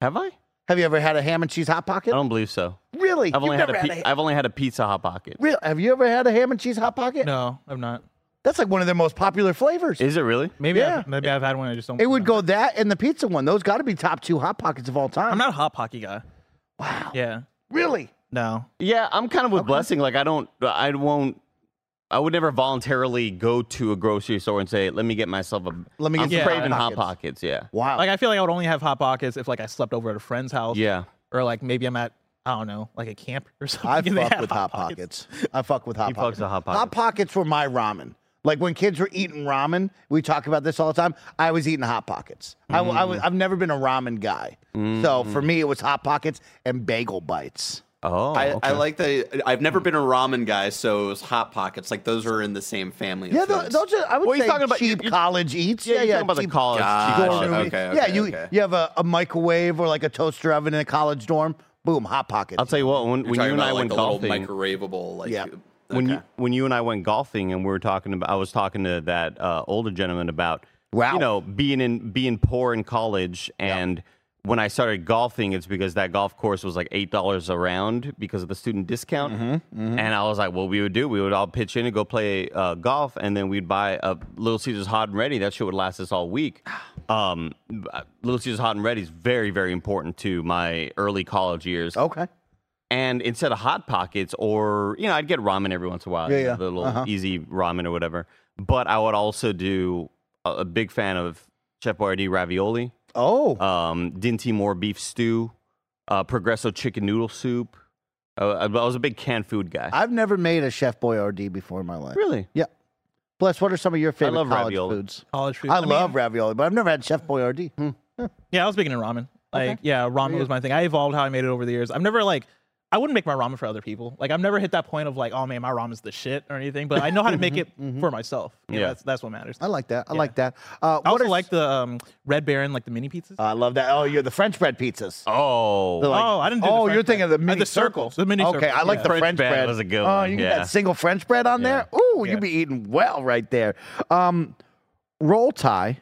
Have I?
Have you ever had a ham and cheese hot pocket?
I don't believe so.
Really?
I've only
You've
had a,
never
pi-
ha-
I've only had a pizza hot pocket.
Real? Have you ever had a ham and cheese hot pocket?
No, I'm not.
That's like one of their most popular flavors.
Is it really?
Maybe
Yeah.
I've, maybe I've had one. I just don't.
it would
remember.
go that and the pizza one. Those got to be top two hot pockets of all time.
I'm not a hot pocky guy.
Wow.
Yeah.
Really?
No.
Yeah, I'm kind of with blessing. Like I don't, I won't, I would never voluntarily go to a grocery store and say, "Let me get myself a."
Let me
I'm
get
some
craving
Hot
hot
Pockets.
pockets. Yeah,
Wow.
Like I feel like I would only have hot pockets if like I slept over at a friend's house.
yeah.
Or like maybe I'm at I don't know like a camp or something.
I
and they
fuck with hot pockets. I fuck with hot
He
pockets.
with Hot
Hot
Pockets.
pockets were my ramen. Like when kids were eating ramen, we talk about this all the time. I was eating hot pockets. I, I mm. was, I've never been a ramen guy, so mm. for me it was hot pockets and bagel bites.
Oh,
I,
okay.
I like the. I've never been a ramen guy, so it was hot pockets. Like those are in the same family.
Yeah, tho-
foods.
those are I would
Well, you're
say
talking about-
cheap
you're-
college eats.
Yeah,
Yeah, yeah,
talking about the
cheap
college
Gotcha. Okay, okay,
yeah, you
okay.
you have a, a microwave or like a toaster oven in a college dorm. Boom, hot pockets.
I'll tell you what. When,
You're
when you
talking
and I
about, like,
went
the
golfing,
microwavable, like
Yeah.
when you when you and I went golfing, and we were talking about, I was talking to that uh, older gentleman about,
Wow.
you know, being in being poor in college, and when I started golfing, it's because that golf course was like eight dollars a round because of the student discount,
Mm-hmm,
and I was like, what we would do, we would all pitch in and go play uh, golf, and then we'd buy a Little Caesars Hot and Ready. That shit would last us all week. Um, Little Caesars Hot and Ready is very very important to my early college years.
okay.
And instead of hot pockets, or you know, I'd get ramen every once in a while,
Yeah,
you know,
yeah.
the little
Uh-huh.
easy ramen or whatever. But I would also do a, a big fan of Chef Boyardee ravioli,
Oh,
um, Dinty Moore beef stew, uh, Progresso chicken noodle soup. Uh, I I was a big canned food guy.
I've never made a Chef Boyardee before in my life.
really?
Yeah. Bless, what are some of your favorite
love
college
ravioli.
foods?
college food.
I,
mean,
love ravioli, but I've never had Chef Boyardee.
Yeah, I was big into ramen. Like,
Okay.
yeah, ramen
you.
was my thing. I evolved how I made it over the years. I've never like, I wouldn't make my ramen for other people. Like, I've never hit that point of like, oh man, my ramen's the shit or anything. But I know how to make it for myself. You know,
Yeah.
that's that's what matters.
I like that. I
Yeah.
like that. Uh,
I
what
also
are-
like the um, Red Baron, like the mini pizzas.
I love that. Oh, you're the French bread pizzas.
Oh,
like-
oh, I didn't. Do
oh,
French
you're thinking of the
bread. Uh,
mini
the circles, the mini. Circles.
Okay,
circles,
I like
yeah.
the
French
French
bread
bread.
was a good
Oh,
one,
you get that single French bread on there. Ooh,
Yeah.
you'd be eating well right there. Um, Roll Tie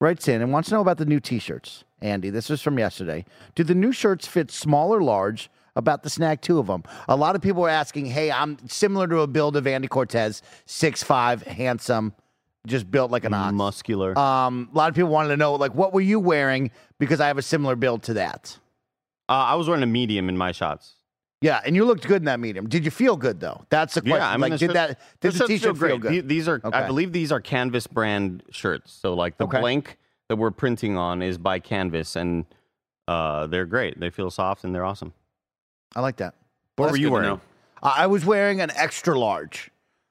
writes in and wants to know about the new T-shirts. Andy, this is from yesterday. Do the new shirts fit small or large? About the snag two of them. A lot of people are asking, "Hey, I'm similar to a build of Andy Cortez, six five, handsome, just built like an ox."
muscular.
Um, a lot of people wanted to know, like, what were you wearing? Because I have a similar build to that.
Uh, I was wearing a medium in my shots.
Yeah, and you looked good in that medium. Did you feel good though? That's the question.
Yeah, I mean,
like, did
shirts-
that? Did the, t-shirt
feel
feel good?
The- These are,
Okay.
I believe, these are Canvas brand shirts. So, like the
Okay.
blank that we're printing on is by Canvas, and uh, they're great. They feel soft and they're awesome.
I like that.
What were you wearing?
I was wearing an extra large.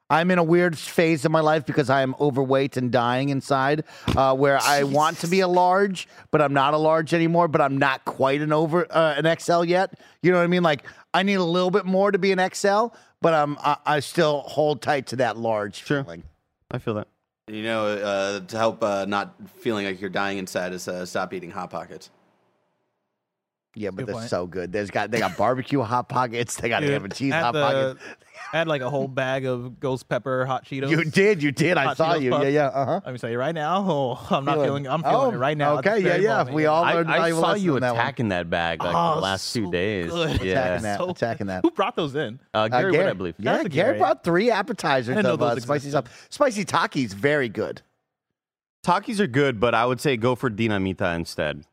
I'm in a weird phase of my life because I am overweight and dying inside, uh, where I want to be a large, but I'm not a large anymore. But I'm not quite an over uh, an XL yet. You know what I mean? Like I need a little bit more to be an XL, but um, I, I still hold tight to that large
Sure.
feeling.
I feel that.
You know, uh, to help uh, not feeling like you're dying inside is uh, stop eating hot pockets.
Yeah, but
Good
they're
point.
so good. There's got they got barbecue hot pockets. They got
Dude,
ham and cheese hot
the-
pockets.
I had like a whole bag of ghost pepper hot Cheetos.
You did, you did. I
Hot
saw
Cheetos
you.
puffs.
Yeah, yeah. Uh huh.
Let me tell you right now. Oh, I'm not feeling. I'm feeling
oh,
it right now. at
Okay,
this
yeah,
very
yeah.
moment.
We all
I,
learned
I
valuable
saw
lessons
you
on that one.
attacking that bag like
Oh,
the last two
so
days.
good.
Yeah.
Attacking that.
So-
attacking that.
Who brought those in?
Uh,
Uh,
Gary, Wood, I believe.
Yeah,
That's a
Gary
Gary.
brought three appetizers
I didn't know
of uh,
those
spicy
existed.
stuff. Spicy Takis, very good.
Takis are good, but I would say go for dinamita instead.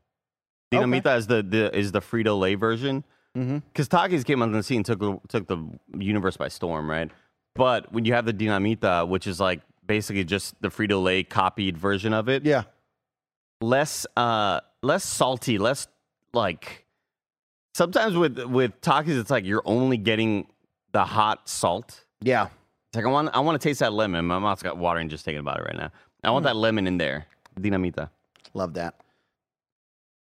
Dinamita is the, the is the Frito Lay version
Mm-hmm.
because Takis came on the scene took the- took the universe by storm, right? But when you have the dinamita, which is like basically just the Frito Lay copied version of it,
Yeah.
less uh less salty, less like sometimes with with Takis it's like you're only getting the hot salt.
Yeah.
It's like I want I want to taste that lemon. My mouth's got watering just thinking about it right now. I want that lemon in there. Dinamita.
Love that.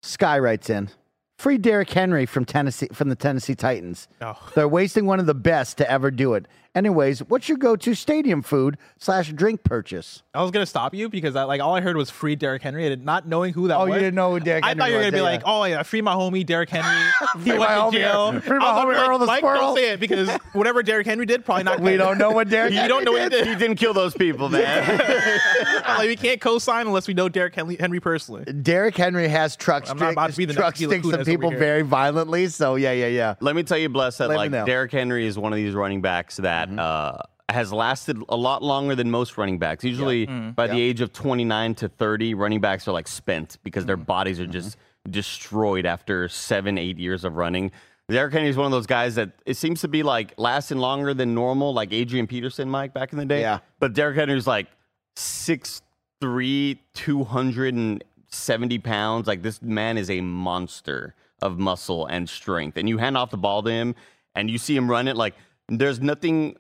Sky writes in. Free Derrick Henry from Tennessee from the Tennessee Titans.
Oh.
They're wasting one of the best to ever do it. Anyways, what's your go-to stadium food slash drink purchase?
I was gonna stop you because I like all I heard was free Derrick Henry, and not knowing who that
Oh,
was.
you didn't know who Derrick
I
Henry
thought you were gonna be
yeah,
like, oh yeah, free my homie Derrick Henry. he
Free
went
my
to
homie-
jail.
free my
I was
homie
like,
Earl the
Mike,
Squirrel.
Don't say it because whatever Derrick Henry did, probably not.
We don't know what Derrick
You don't know what he did.
He
did.
didn't kill those people, man.
like, we can't co-sign unless we know Derrick Henry, Henry personally.
Derrick Henry has truck
I'm not about to be the
truck
next Mila
sticks some people very violently. So yeah, yeah, yeah.
Let me tell you, Bless, that
Let
like
know.
Derrick Henry is one of these running backs that
Mm-hmm.
uh, has lasted a lot longer than most running backs. Usually,
Mm-hmm.
by the age of 29 to 30, running backs are like spent because
Mm-hmm.
their bodies are just destroyed after seven, eight years of running. Derrick Henry is one of those guys that it seems to be like lasting longer than normal, like Adrian Peterson, Mike, back in the day.
Yeah.
But Derrick Henry's like 6'3, 270 pounds. Like this man is a monster of muscle and strength. And you hand off the ball to him and you see him run it. Like there's nothing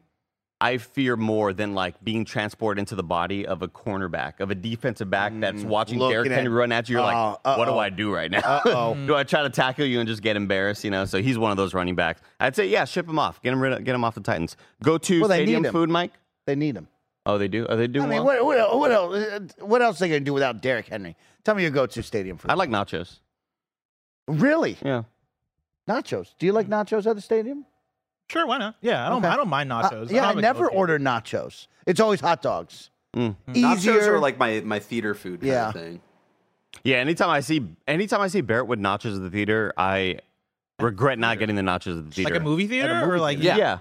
I fear more than like being transported into the body of a cornerback, of a defensive back that's watching
looking
Derrick
at-
Henry run at you. You're
Oh,
like, what do
uh-oh.
I do right now?
Uh-oh.
do I try to tackle you and just get embarrassed? You know, so he's one of those running backs. I'd say, yeah, ship him off. Get him rid of, get him off the Titans. Go to
Well, they
stadium
need him.
food, Mike.
They need him.
Oh, they do. Are they
I mean,
well?
what, what, what else? uh, What else are they gonna do without Derrick Henry? Tell me your go-to stadium food.
I like nachos.
really
Yeah.
nachos. Do you like nachos at the stadium?
Sure, why not? Yeah, I don't.
Okay.
I don't mind
Uh,
nachos.
yeah,
don't
I never
go-to.
order nachos. It's always hot dogs.
Mm.
Easier.
Nachos are like my, my theater food kind
Yeah.
of thing.
Yeah, anytime I see anytime I see Barrett with nachos at the theater, I regret not getting the nachos at the theater.
Like a movie theater,
movie
or like
Yeah. yeah.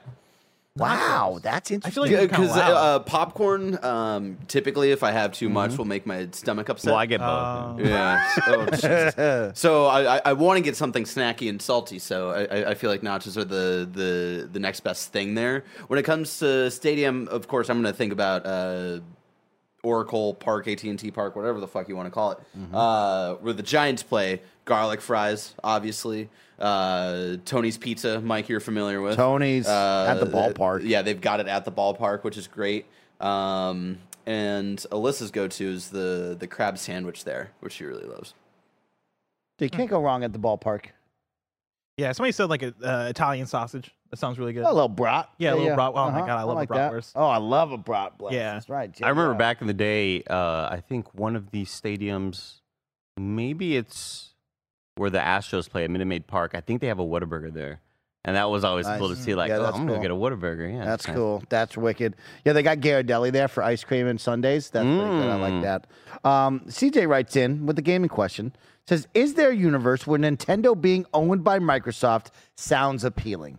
Wow, that's interesting.
I
interesting.
feel like
Because
of loud.
uh, popcorn, um, typically, if I have too much, will make my stomach upset.
Well, I get both.
Uh,
Yeah. Oh, so I, I, I want to get something snacky and salty. So I, I- I feel like nachos are the, the, the next best thing there. When it comes to stadium, of course, I'm going to think about uh, Oracle Park, AT and T Park, whatever the fuck you want to call it, uh, where the Giants play. Garlic fries, obviously. Uh, Tony's Pizza, Mike, you're familiar with.
Tony's at the ballpark.
Yeah, they've got it at the ballpark, which is great. Um, and Alyssa's go-to is the the crab sandwich there, which she really loves.
You can't go wrong at the ballpark.
yeah, somebody said like a uh, Italian sausage. That sounds really good.
A little brat.
Yeah, a little brat. Oh my
Uh-huh.
God, I love a
like
brat
that.
wurst.
Oh, I love a brat. blast.
Yeah.
that's right.
I remember
yeah.
back in the day, uh, I think one of these stadiums, maybe it's where the Astros play at Minute Maid Park. I think they have a Whataburger there. And that was always cool to see, like,
Yeah,
oh,
that's
I'm
cool.
going to get a Whataburger. Yeah,
That's
nice.
cool. That's wicked. Yeah, they got Ghirardelli there for ice cream and sundaes. That's pretty good. I like
Mm.
that. Um, CJ writes in with the gaming question. Says, "Is there a universe where Nintendo being owned by Microsoft sounds appealing?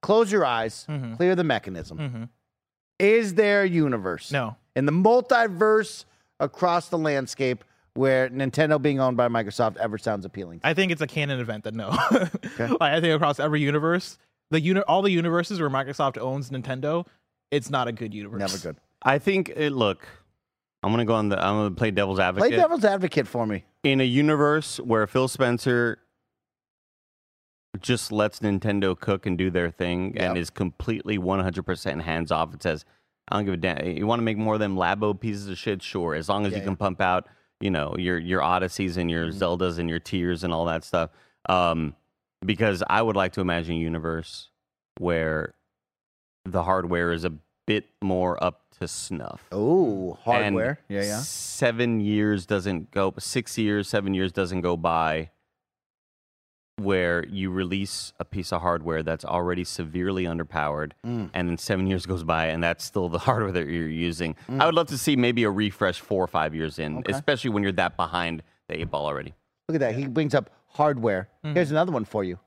Close your eyes,
Mhm.
clear the mechanism.
Mhm.
Is there a universe
No.
in the multiverse across the landscape where Nintendo being owned by Microsoft ever sounds appealing?
I think it's a canon event that no. like, I think across every universe, the uni- all the universes where Microsoft owns Nintendo, it's not a good universe.
Never good.
I think, it, look, I'm going to go on the, I'm going to play devil's advocate.
Play devil's advocate for me.
in a universe where Phil Spencer just lets Nintendo cook and do their thing and is completely 100% hands off and says, I don't give a damn. You want to make more of them Labo pieces of shit? Sure. As long as
Yeah,
you
yeah.
can pump out, you know, your, your Odysseys and your
Mm-hmm.
Zeldas and your Tears and all that stuff. Um, because I would like to imagine a universe where the hardware is a bit more up to snuff.
Oh,
And
hardware. yeah, yeah.
Seven years doesn't go, six years, seven years doesn't go by where you release a piece of hardware that's already severely underpowered,
Mm.
and then seven years goes by and that's still the hardware that you're using.
Mm.
I would love to see maybe a refresh four or five years in,
Okay.
especially when you're that behind the eight ball already.
Look at that. He brings up hardware.
Mm-hmm.
Here's another one for you.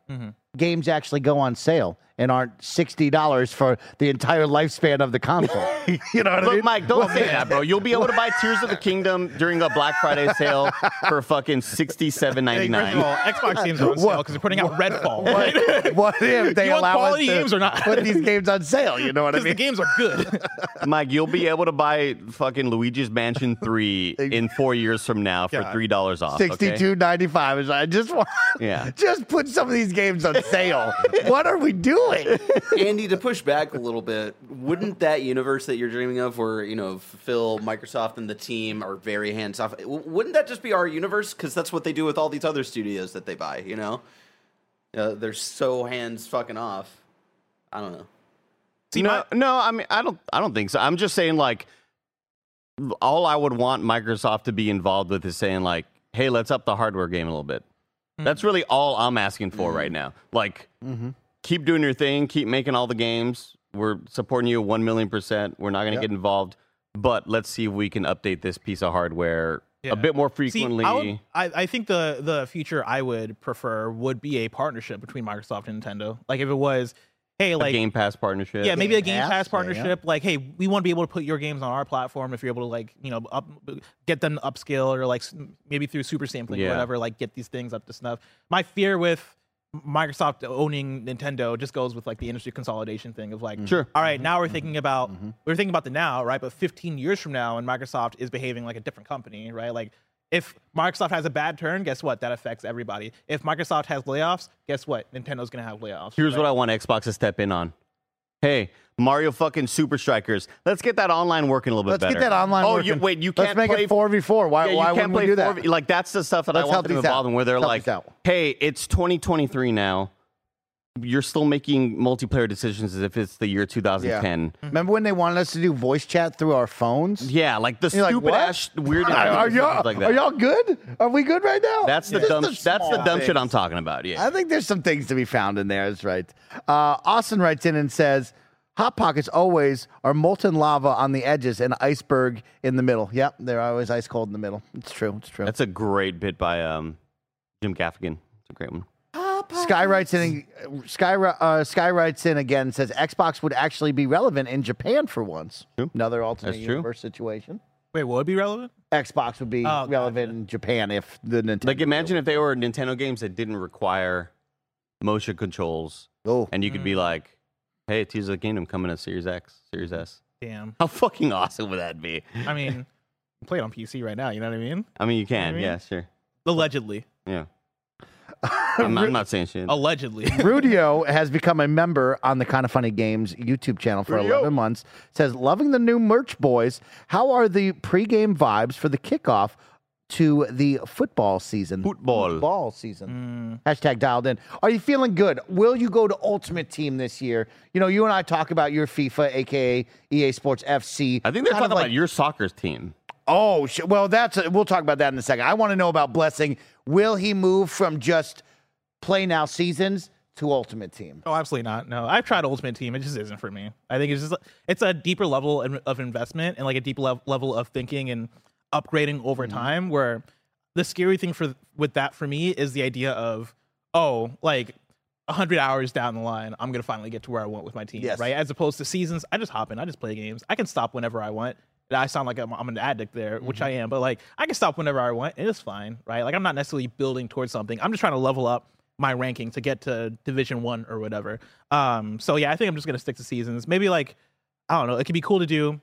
Games actually go on sale and aren't sixty dollars for the entire lifespan of the console. you know what I
Look,
mean?
Mike, don't say that, bro. You'll be able to buy Tears of the Kingdom during a Black Friday sale for fucking sixty-seven
Hey,
ninety-nine.
first of all, Xbox games are on sale because they're putting out Redfall.
What, what if they
You want
allow us
quality
to
games or not?
put these games on sale? You know what I mean?
Because the games are good.
Mike, you'll be able to buy fucking Luigi's Mansion 3 in four years from now for three dollars off. okay?
Sixty-two ninety-five is. I just want.
Yeah.
Just put some of these games on sale. what are we doing?
Andy, to push back a little bit, wouldn't that universe that you're dreaming of, where you know Phil, Microsoft, and the team are very hands off, wouldn't that just be our universe? Because that's what they do with all these other studios that they buy. You know, uh, they're so hands fucking off. I don't know.
See,
no, no, I mean, I don't, I don't think so. I'm just saying, like, all I would want Microsoft to be involved with is saying, like, hey, let's up the hardware game a little bit. That's really all I'm asking for right now. Like, keep doing your thing, keep making all the games. We're supporting you one million percent. We're not going to
Yep.
get involved, but let's see if we can update this piece of hardware
Yeah.
a bit more
See,
frequently.
I, would, I, I think the the future I would prefer would be a partnership between Microsoft and Nintendo. Like if it was, hey,
a
like
Game Pass partnership.
yeah, maybe a
Game
Game
Pass,
Pass
yeah,
partnership. Like, hey, we want to be able to put your games on our platform. If you're able to like, you know, up, get them upscale or like maybe through super sampling or whatever, like get these things up to snuff. My fear with Microsoft owning Nintendo just goes with like the industry consolidation thing of like, mm-hmm.
Sure.
all right, now we're mm-hmm. thinking about mm-hmm. we're thinking about the now, right? But 15 years from now, and Microsoft is behaving like a different company, right? Like if Microsoft has a bad turn, guess what? That affects everybody. If Microsoft has layoffs, guess what? Nintendo's gonna have layoffs.
Here's
right?
what I want Xbox to step in on. Hey, Mario fucking Super Strikers. Let's get that online working a little bit
Let's
better.
get that online
oh,
working. Oh, working.
you wait. You
Let's
can't
make
play
it four v four. Why?
Yeah,
why
can't
wouldn't we do that?
4v Like that's the stuff that
Let's
I want them involved
out.
in, where they're
Let's
like. "Hey, it's 2023 now. You're still making multiplayer decisions as if it's the year 2010."
Remember when they wanted us to do voice chat through our phones?
Yeah, like the
You're
stupid
what?
ass weird.
Are, are y'all
like that.
are y'all good? Are we good right now?
That's the
Just
dumb. That's the
small
dumb shit. I'm talking about. Yeah.
I think there's some things to be found in there. That's right. Uh, Austin writes in and says, "Hot pockets always are molten lava on the edges and iceberg in the middle. Yep, they're always ice cold in the middle. It's true. It's true."
That's a great bit by um, Jim Gaffigan. It's a great one.
Sky writes in. Sky uh, Sky writes in again. and Says Xbox would actually be relevant in Japan for once.
True.
Another alternate
That's true.
universe situation.
Wait, what would be relevant?
Xbox would be
Oh,
relevant in Japan if the Nintendo.
Like imagine if they were Nintendo games that didn't require motion controls,
Oh,
and you could
Mm.
be like, "Hey, Tears of the Kingdom coming to Series X, Series S."
Damn.
How fucking awesome would that be?
I mean, play it on PC right now. You know what I mean?
I mean, you can,
mean?
yeah, sure,
Allegedly.
yeah. I'm, not, I'm not saying shit.
Allegedly.
Rudio has become a member on the Kinda Funny Games YouTube channel for
Rudio.
11 months. Says, loving the new merch, boys. How are the pregame vibes for the kickoff to the football season?
Football.
Football season. Mm. Hashtag dialed in. Are you feeling good? Will you go to Ultimate Team this year? You know, you and I talk about your FIFA, aka EA Sports FC.
I think they're
kind of
talking
like-
about your soccer's team.
Oh, well, that's we'll talk about that in a second. I want to know about Blessing. Will he move from just play now seasons to Ultimate Team?
Oh, absolutely not. No, I've tried Ultimate Team. It just isn't for me. I think it's just it's a deeper level of investment and like a deep lev- level of thinking and upgrading over
Mm-hmm.
time. Where the scary thing for with that for me is the idea of oh, like hundred hours down the line, I'm gonna finally get to where I want with my team,
Yes.
right? As opposed to seasons, I just hop in, I just play games. I can stop whenever I want. I sound like I'm, I'm an addict there, which
Mm-hmm.
I am, but like I can stop whenever I want. and It's fine, right? Like I'm not necessarily building towards something. I'm just trying to level up my ranking to get to Division One or whatever. Um, so yeah, I think I'm just gonna stick to seasons. Maybe like I don't know. It could be cool to do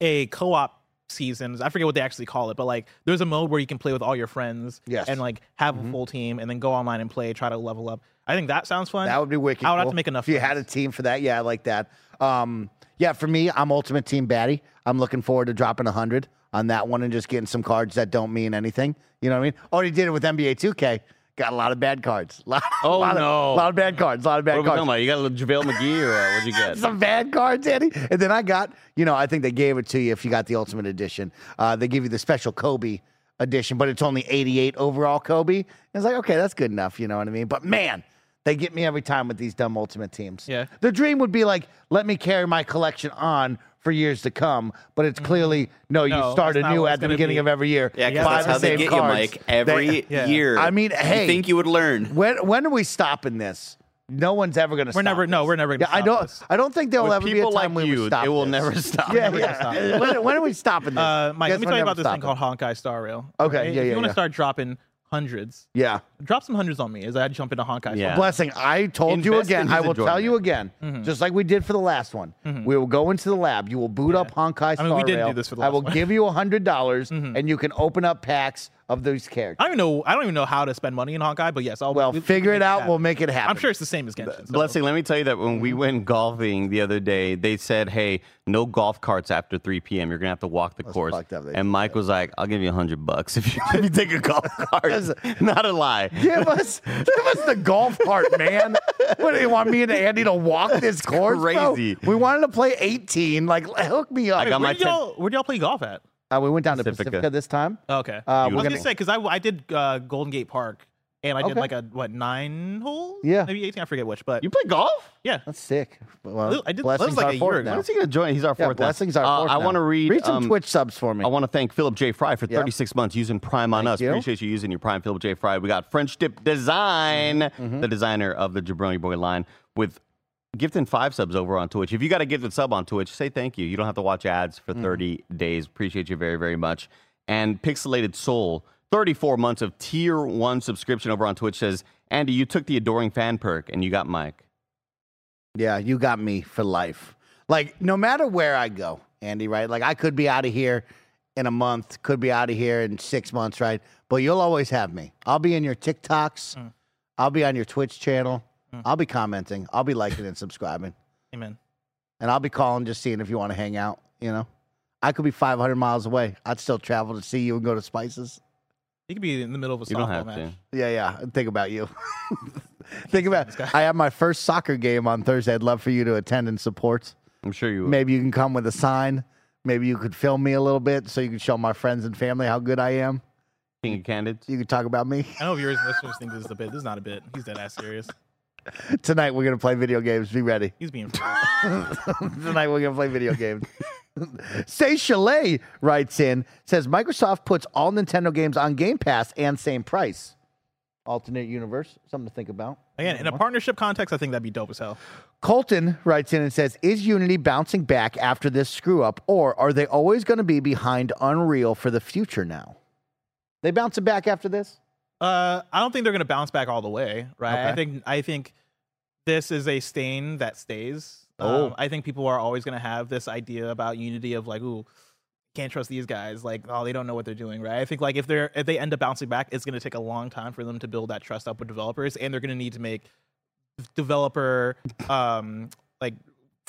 a co-op seasons. I forget what they actually call it, but like there's a mode where you can play with all your friends
Yes.
and like have a full team and then go online and play, try to level up. I think that sounds fun.
That would be wicked.
I would have to make enough.
If you had a team for that, yeah, I like that. Um, yeah, for me, I'm Ultimate Team Batty. I'm looking forward to dropping hundred on that one and just getting some cards that don't mean anything. You know what I mean? Already did it with NBA 2K. Got a lot of bad cards. Lot,
Oh,
lot
no.
Of, lot of bad cards. A lot of bad
What are we
cards.
talking about? You got a JaVale McGee or uh, what'd you get?
Some bad cards, Andy. And then I got, you know, I think they gave it to you if you got the Ultimate Edition. Uh, they give you the special Kobe edition, but it's only 88 overall Kobe. And it's like, okay, that's good enough. You know what I mean? But man, they get me every time with these dumb Ultimate teams.
Yeah.
The dream would be like, let me carry my collection on for years to come. But it's clearly, no, you
No,
start
that's not
anew
what
at the
gonna
beginning
be.
of every year.
Yeah, because
buy
that's
the
how they
same
get
cards.
you, Mike. Every
They-
Yeah.
year.
I mean, hey.
you think you would learn?
When when are we stopping this? No one's ever going to. Stop.
We're never- no, we're never gonna
Yeah, I
stop
don't.
this.
I don't think there'll
With
ever be a
people
time
like
when we
you,
stop.
it will
this.
never stop.
Yeah,
Never gonna
yeah. when, when are we stopping this?
Uh, Mike,
Guess
let me
we're
tell you
never
about this thing
stopping.
called Honkai Star Rail.
Okay,
right?
yeah,
if
yeah,
you want to start dropping hundreds,
Yeah.
drop some hundreds on me as I jump into Honkai.
Yeah.
Blessing, I told you
Invest in
again. I
his
will tell you
enjoyment.
again, mm-hmm. just like we did for the last one. Mm-hmm. We will go into the lab. You will boot up Honkai Star
I mean, we did do
Rail.
this for the
I
last
will
one.
give you a hundred dollars, mm-hmm. and you can open up packs of those characters.
I don't even know. I don't even know how to spend money in Honkai, but yes, I'll.
Well,
we-
figure
we
it out.
happen.
We'll make it happen.
I'm sure it's the same as Genshin. so-
Blessing, let me tell you that when we mm-hmm. went golfing the other day, they said, "Hey, no golf carts after 3 p.m. You're gonna have to walk the course."
fucked up, they
And Mike was like, "I'll give you a hundred bucks if you, if you take a golf cart." Not a lie.
Give us, give us the golf cart, man. What do you want me and Andy to walk this course? bro?
crazy.
We wanted to play 18. Like, hook me up.
I got
Where
my
did y'all? Where did y'all play golf at?
Uh, we went down to
Pacifica.
Pacifica, this time.
Okay.
Uh,
I was
gonna-
gonna say because I I did uh, Golden Gate Park and I did
Okay.
like a what nine hole?
Yeah.
maybe eighteen. I forget which, but
You play golf?
yeah.
That's sick. Well,
I did- that
blessings
was like
are
a year
fourth
ago.
now.
When's he gonna join? He's our
Yeah,
fourth. now.
blessings are
Uh,
fourth
I
now.
want to read.
Read some
um,
Twitch subs for me.
I want to thank Philip J. Fry for
Yeah.
36 months using Prime on
Thank
us.
you.
Appreciate you using your Prime, Philip J. Fry. We got French Dip Design,
Mm-hmm.
the designer of the Jabroni Boy line, with gifting five subs over on Twitch. If you got a gifted sub on Twitch, say thank you. You don't have to watch ads
Mm-hmm.
for 30 days. Appreciate you very, very much. And Pixelated Soul, 34 months of tier one subscription over on Twitch says, Andy, you took the adoring fan perk and you got Mike.
Yeah, you got me for life. Like, no matter where I go, Andy, right? Like, I could be out of here in a month, could be out of here in six months, right? But you'll always have me. I'll be in your TikToks.
Mm.
I'll be on your Twitch channel. Hmm. I'll be commenting. I'll be liking and subscribing.
Amen.
And I'll be calling, just seeing if you want to hang out, you know? I could be 500 miles away. I'd still travel to see you and go to Spices.
You could be in the middle of a
You don't
softball
have
match.
to.
Yeah, yeah. Think about you. Think about. I have my first soccer game on Thursday. I'd love for you to attend and support.
I'm sure you would.
Maybe you can come with a sign. Maybe you could film me a little bit so you can show my friends and family how good I am.
King of Candids.
You could talk about me.
I know viewers and listeners think this is a bit. This is not a bit. He's dead ass serious.
Tonight we're gonna play video games. Be ready.
He's being.
Tonight we're gonna play video games. Say Chalet writes in says Microsoft puts all Nintendo games on Game Pass and same price. Alternate universe, something to think about.
Again, in a partnership context, I think that'd be dope as hell.
Colton writes in and says, Is Unity bouncing back after this screw up, or are they always going to be behind Unreal for the future now? They bouncing back after this?
Uh, I don't think they're going to bounce back all the way, right? I think I think this is a stain that stays.
Oh.
Um, I think people are always going to have this idea about Unity of like, ooh, can't trust these guys. Like, oh, they don't know what they're doing, right? I think like if they're if they end up bouncing back, it's going to take a long time for them to build that trust up with developers, and they're going to need to make developer um like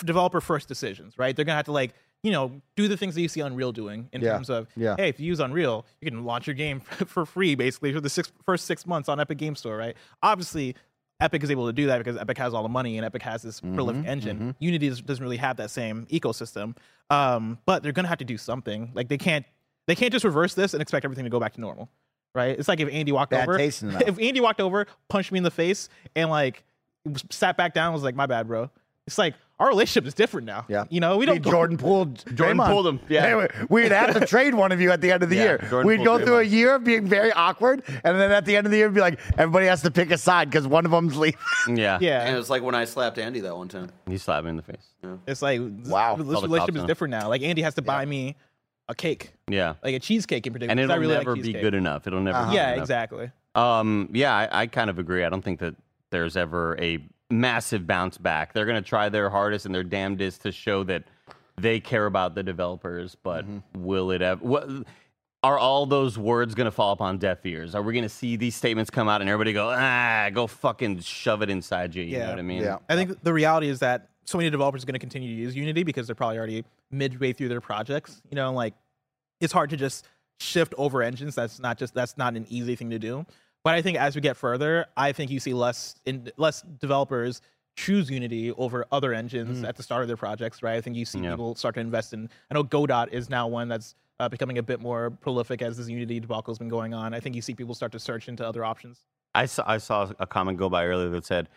developer first decisions, right? They're going to have to like you know do the things that you see Unreal doing in
Yeah.
terms of
Yeah.
hey, if you use Unreal, you can launch your game for free basically for the six, first six months on Epic Game Store, right? Obviously, Epic is able to do that because Epic has all the money and Epic has this prolific engine. Unity is, doesn't really have that same ecosystem, um, but they're gonna have to do something. Like they can't they can't just reverse this and expect everything to go back to normal, right? It's like if Andy walked
Bad
over,
taste in the mouth.
if Andy walked over, punched me in the face, and like sat back down, and was like, "My bad, bro." It's like our relationship is different now.
Yeah.
you know we don't go-
Jordan pulled
Jordan
Draymond.
pulled him, yeah.
Hey, we'd have to trade one of you at the end of the
Yeah,
year.
Jordan
we'd
pulled
go through a year of being very awkward, and then at the end of the year, be like, everybody has to pick a side because one of them's leaving.
Yeah.
Yeah,
And it was like when I slapped Andy that one time.
He slapped me in the face.
It's like
Wow.
this
Call the
relationship is different now. Like Andy has to buy me a cake,
Yeah.
like a cheesecake in particular.
And it'll
I really
never
like
be good enough. It'll never be
Yeah,
enough.
exactly.
Um, yeah, I, I kind of agree. I don't think that there's ever a massive bounce back. They're going to try their hardest and their damnedest to show that they care about the developers, but
Mm-hmm.
will it ever? What, are all those words going to fall upon deaf ears? Are we going to see these statements come out and everybody go, ah, go fucking shove it inside you? You know
Yeah.
what I mean?
Yeah.
I think the reality is that so many developers are going to continue to use Unity because they're probably already midway through their projects. You know, like it's hard to just shift over engines. That's not just that's not an easy thing to do. But But I think as we get further, I think you see less in less developers choose Unity over other engines at the start of their projects, right? I think you see
Yeah.
people start to invest in. I know Godot is now one that's uh, becoming a bit more prolific as this Unity debacle has been going on. I think you see people start to search into other options.
I saw I saw a comment go by earlier that said,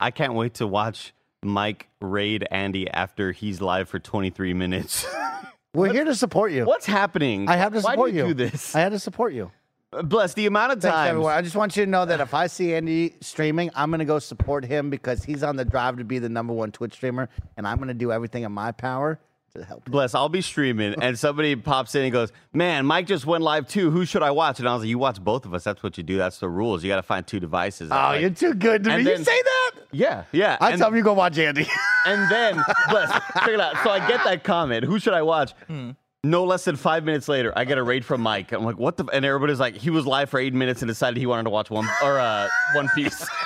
"I can't wait to watch Mike raid Andy after he's live for 23 minutes."
We're here to support you.
What's happening?
I have to support
Why
support
do you.
you.
do this?
I had to support you.
Bless the amount of
Thanks,
time.
everyone. I just want you to know that if I see Andy streaming, I'm going to go support him because he's on the drive to be the number one Twitch streamer, and I'm going to do everything in my power to help. him.
Bless, I'll be streaming, and somebody pops in and goes, "Man, Mike just went live too. Who should I watch?" And I was like, "You watch both of us. That's what you do. That's the rules. You got to find two devices."
Oh,
Like-
you're too good to me.
And
You say that?
Yeah, yeah.
I
and,
tell him you go watch Andy.
and then, Bless, check it out. So I get that comment. Who should I watch? Hmm. No less than five minutes later, I get a raid from Mike. I'm like, "What the?" f-" And everybody's like, "He was live for eight minutes and decided he wanted to watch one or uh, One Piece."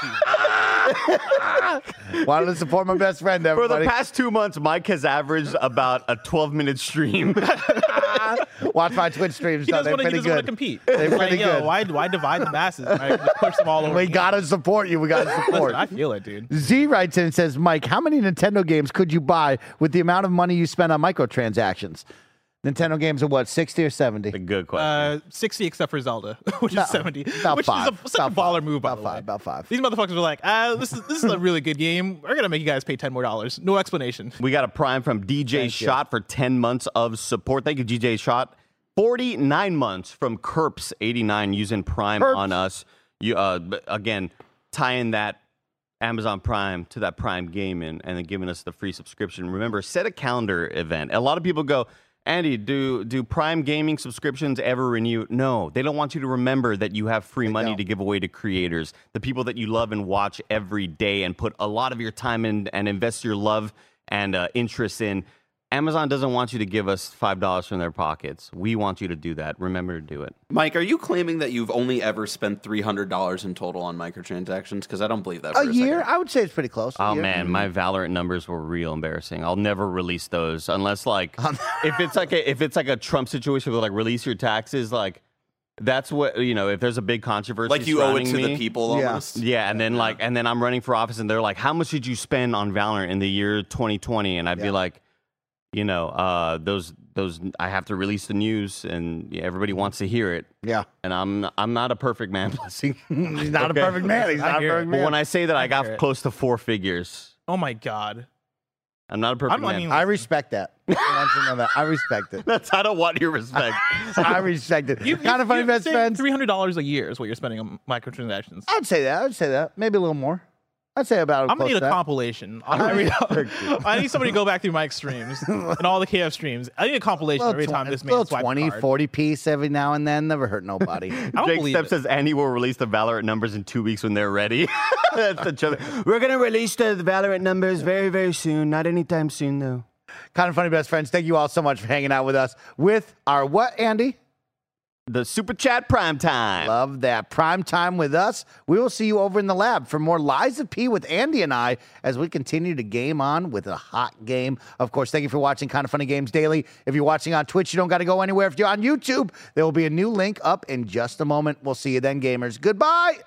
Wanted to support my best friend,
For the past two months, Mike has averaged about a 12 minute stream.
watch my Twitch streams.
He
though.
doesn't
They're
want to.
Pretty
doesn't want to
good.
compete.
They're
like,
pretty
yo,
good.
why why divide the masses? Right? Push them all over.
We got to support you. We got to support.
Listen, I feel it, dude.
Z writes in and says, Mike, how many Nintendo games could you buy with the amount of money you spend on microtransactions? Nintendo games are what, 60 or 70?
a good question.
Uh, 60 except for Zelda, which
No,
is 70.
about
which
five.
is a, such a
About
baller
five.
move, by
About
the
five.
way.
About five.
These motherfuckers were like, ah, this is this is a really good game. We're gonna make you guys pay 10 more dollars. No explanation.
We got a prime from DJ
Thank you.
Shot for 10 months of support. Thank you, DJ Shot. 49 months from Kerps89 using Prime
Kerps.
on us. You uh, b- again tying that Amazon Prime to that Prime gaming and then giving us the free subscription. Remember, set a calendar event. A lot of people go, Andy, do do Prime gaming subscriptions ever renew? No, they don't want you to remember that you have free money
don't.
to give away to creators, the people that you love and watch every day, and put a lot of your time in and invest your love and uh, interest in. Amazon doesn't want you to give us five dollars from their pockets. We want you to do that. Remember to do it.
Mike, are you claiming that you've only ever spent three hundred dollars in total on microtransactions? Because I don't believe that. For
A
a,
year?
second.
I would say it's pretty close.
Oh man, mm-hmm. my Valorant numbers were real embarrassing. I'll never release those unless like if it's like a if it's like a Trump situation where like release your taxes, like that's what you know. If there's a big controversy,
Like you owe it to
surrounding
the
me-
people
Yeah.
almost.
Yeah, and then like and then I'm running for office, and they're like, "How much did you spend on Valorant in the year 2020?" And I'd
Yeah.
be like, you know, uh, those those I have to release the news, and everybody wants to hear it.
Yeah.
And I'm I'm not a perfect man, blessing.
He's not
Okay.
a perfect man. He's
I
not a
hear it.
perfect
But when I say that I
I
got
it.
close to four figures,
Oh my god.
I'm not a perfect
I'm
man.
even-
I respect that. I want to know that. I respect it.
That's I don't want your respect.
I respect it.
You,
kinda funny best friends.
Three hundred dollars a year is what you're spending on microtransactions.
I'd say that. I'd say that. Maybe a little more. I'd say about.
I'm gonna need a
to that.
compilation. I need, I need somebody to go back through my streams and all the KF streams. I need a compilation
Little
every
tw-
time this man
little
swipes
20, 40 piece every now and then. Never hurt nobody.
I don't
Jake
believe
Step says Andy will release the Valorant numbers in two weeks when they're ready. That's the joke. We're gonna release the Valorant numbers very, very soon. Not anytime soon though.
kinda funny best friends. Thank you all so much for hanging out with us with our what, Andy?
The Super Chat Prime Time.
Love that. Prime time with us. We will see you over in the lab for more Lies of P with Andy and I as we continue to game on with a hot game. Of course, thank you for watching Kinda Funny Games Daily. If you're watching on Twitch, you don't got to go anywhere. If you're on YouTube, there will be a new link up in just a moment. We'll see you then, gamers. Goodbye.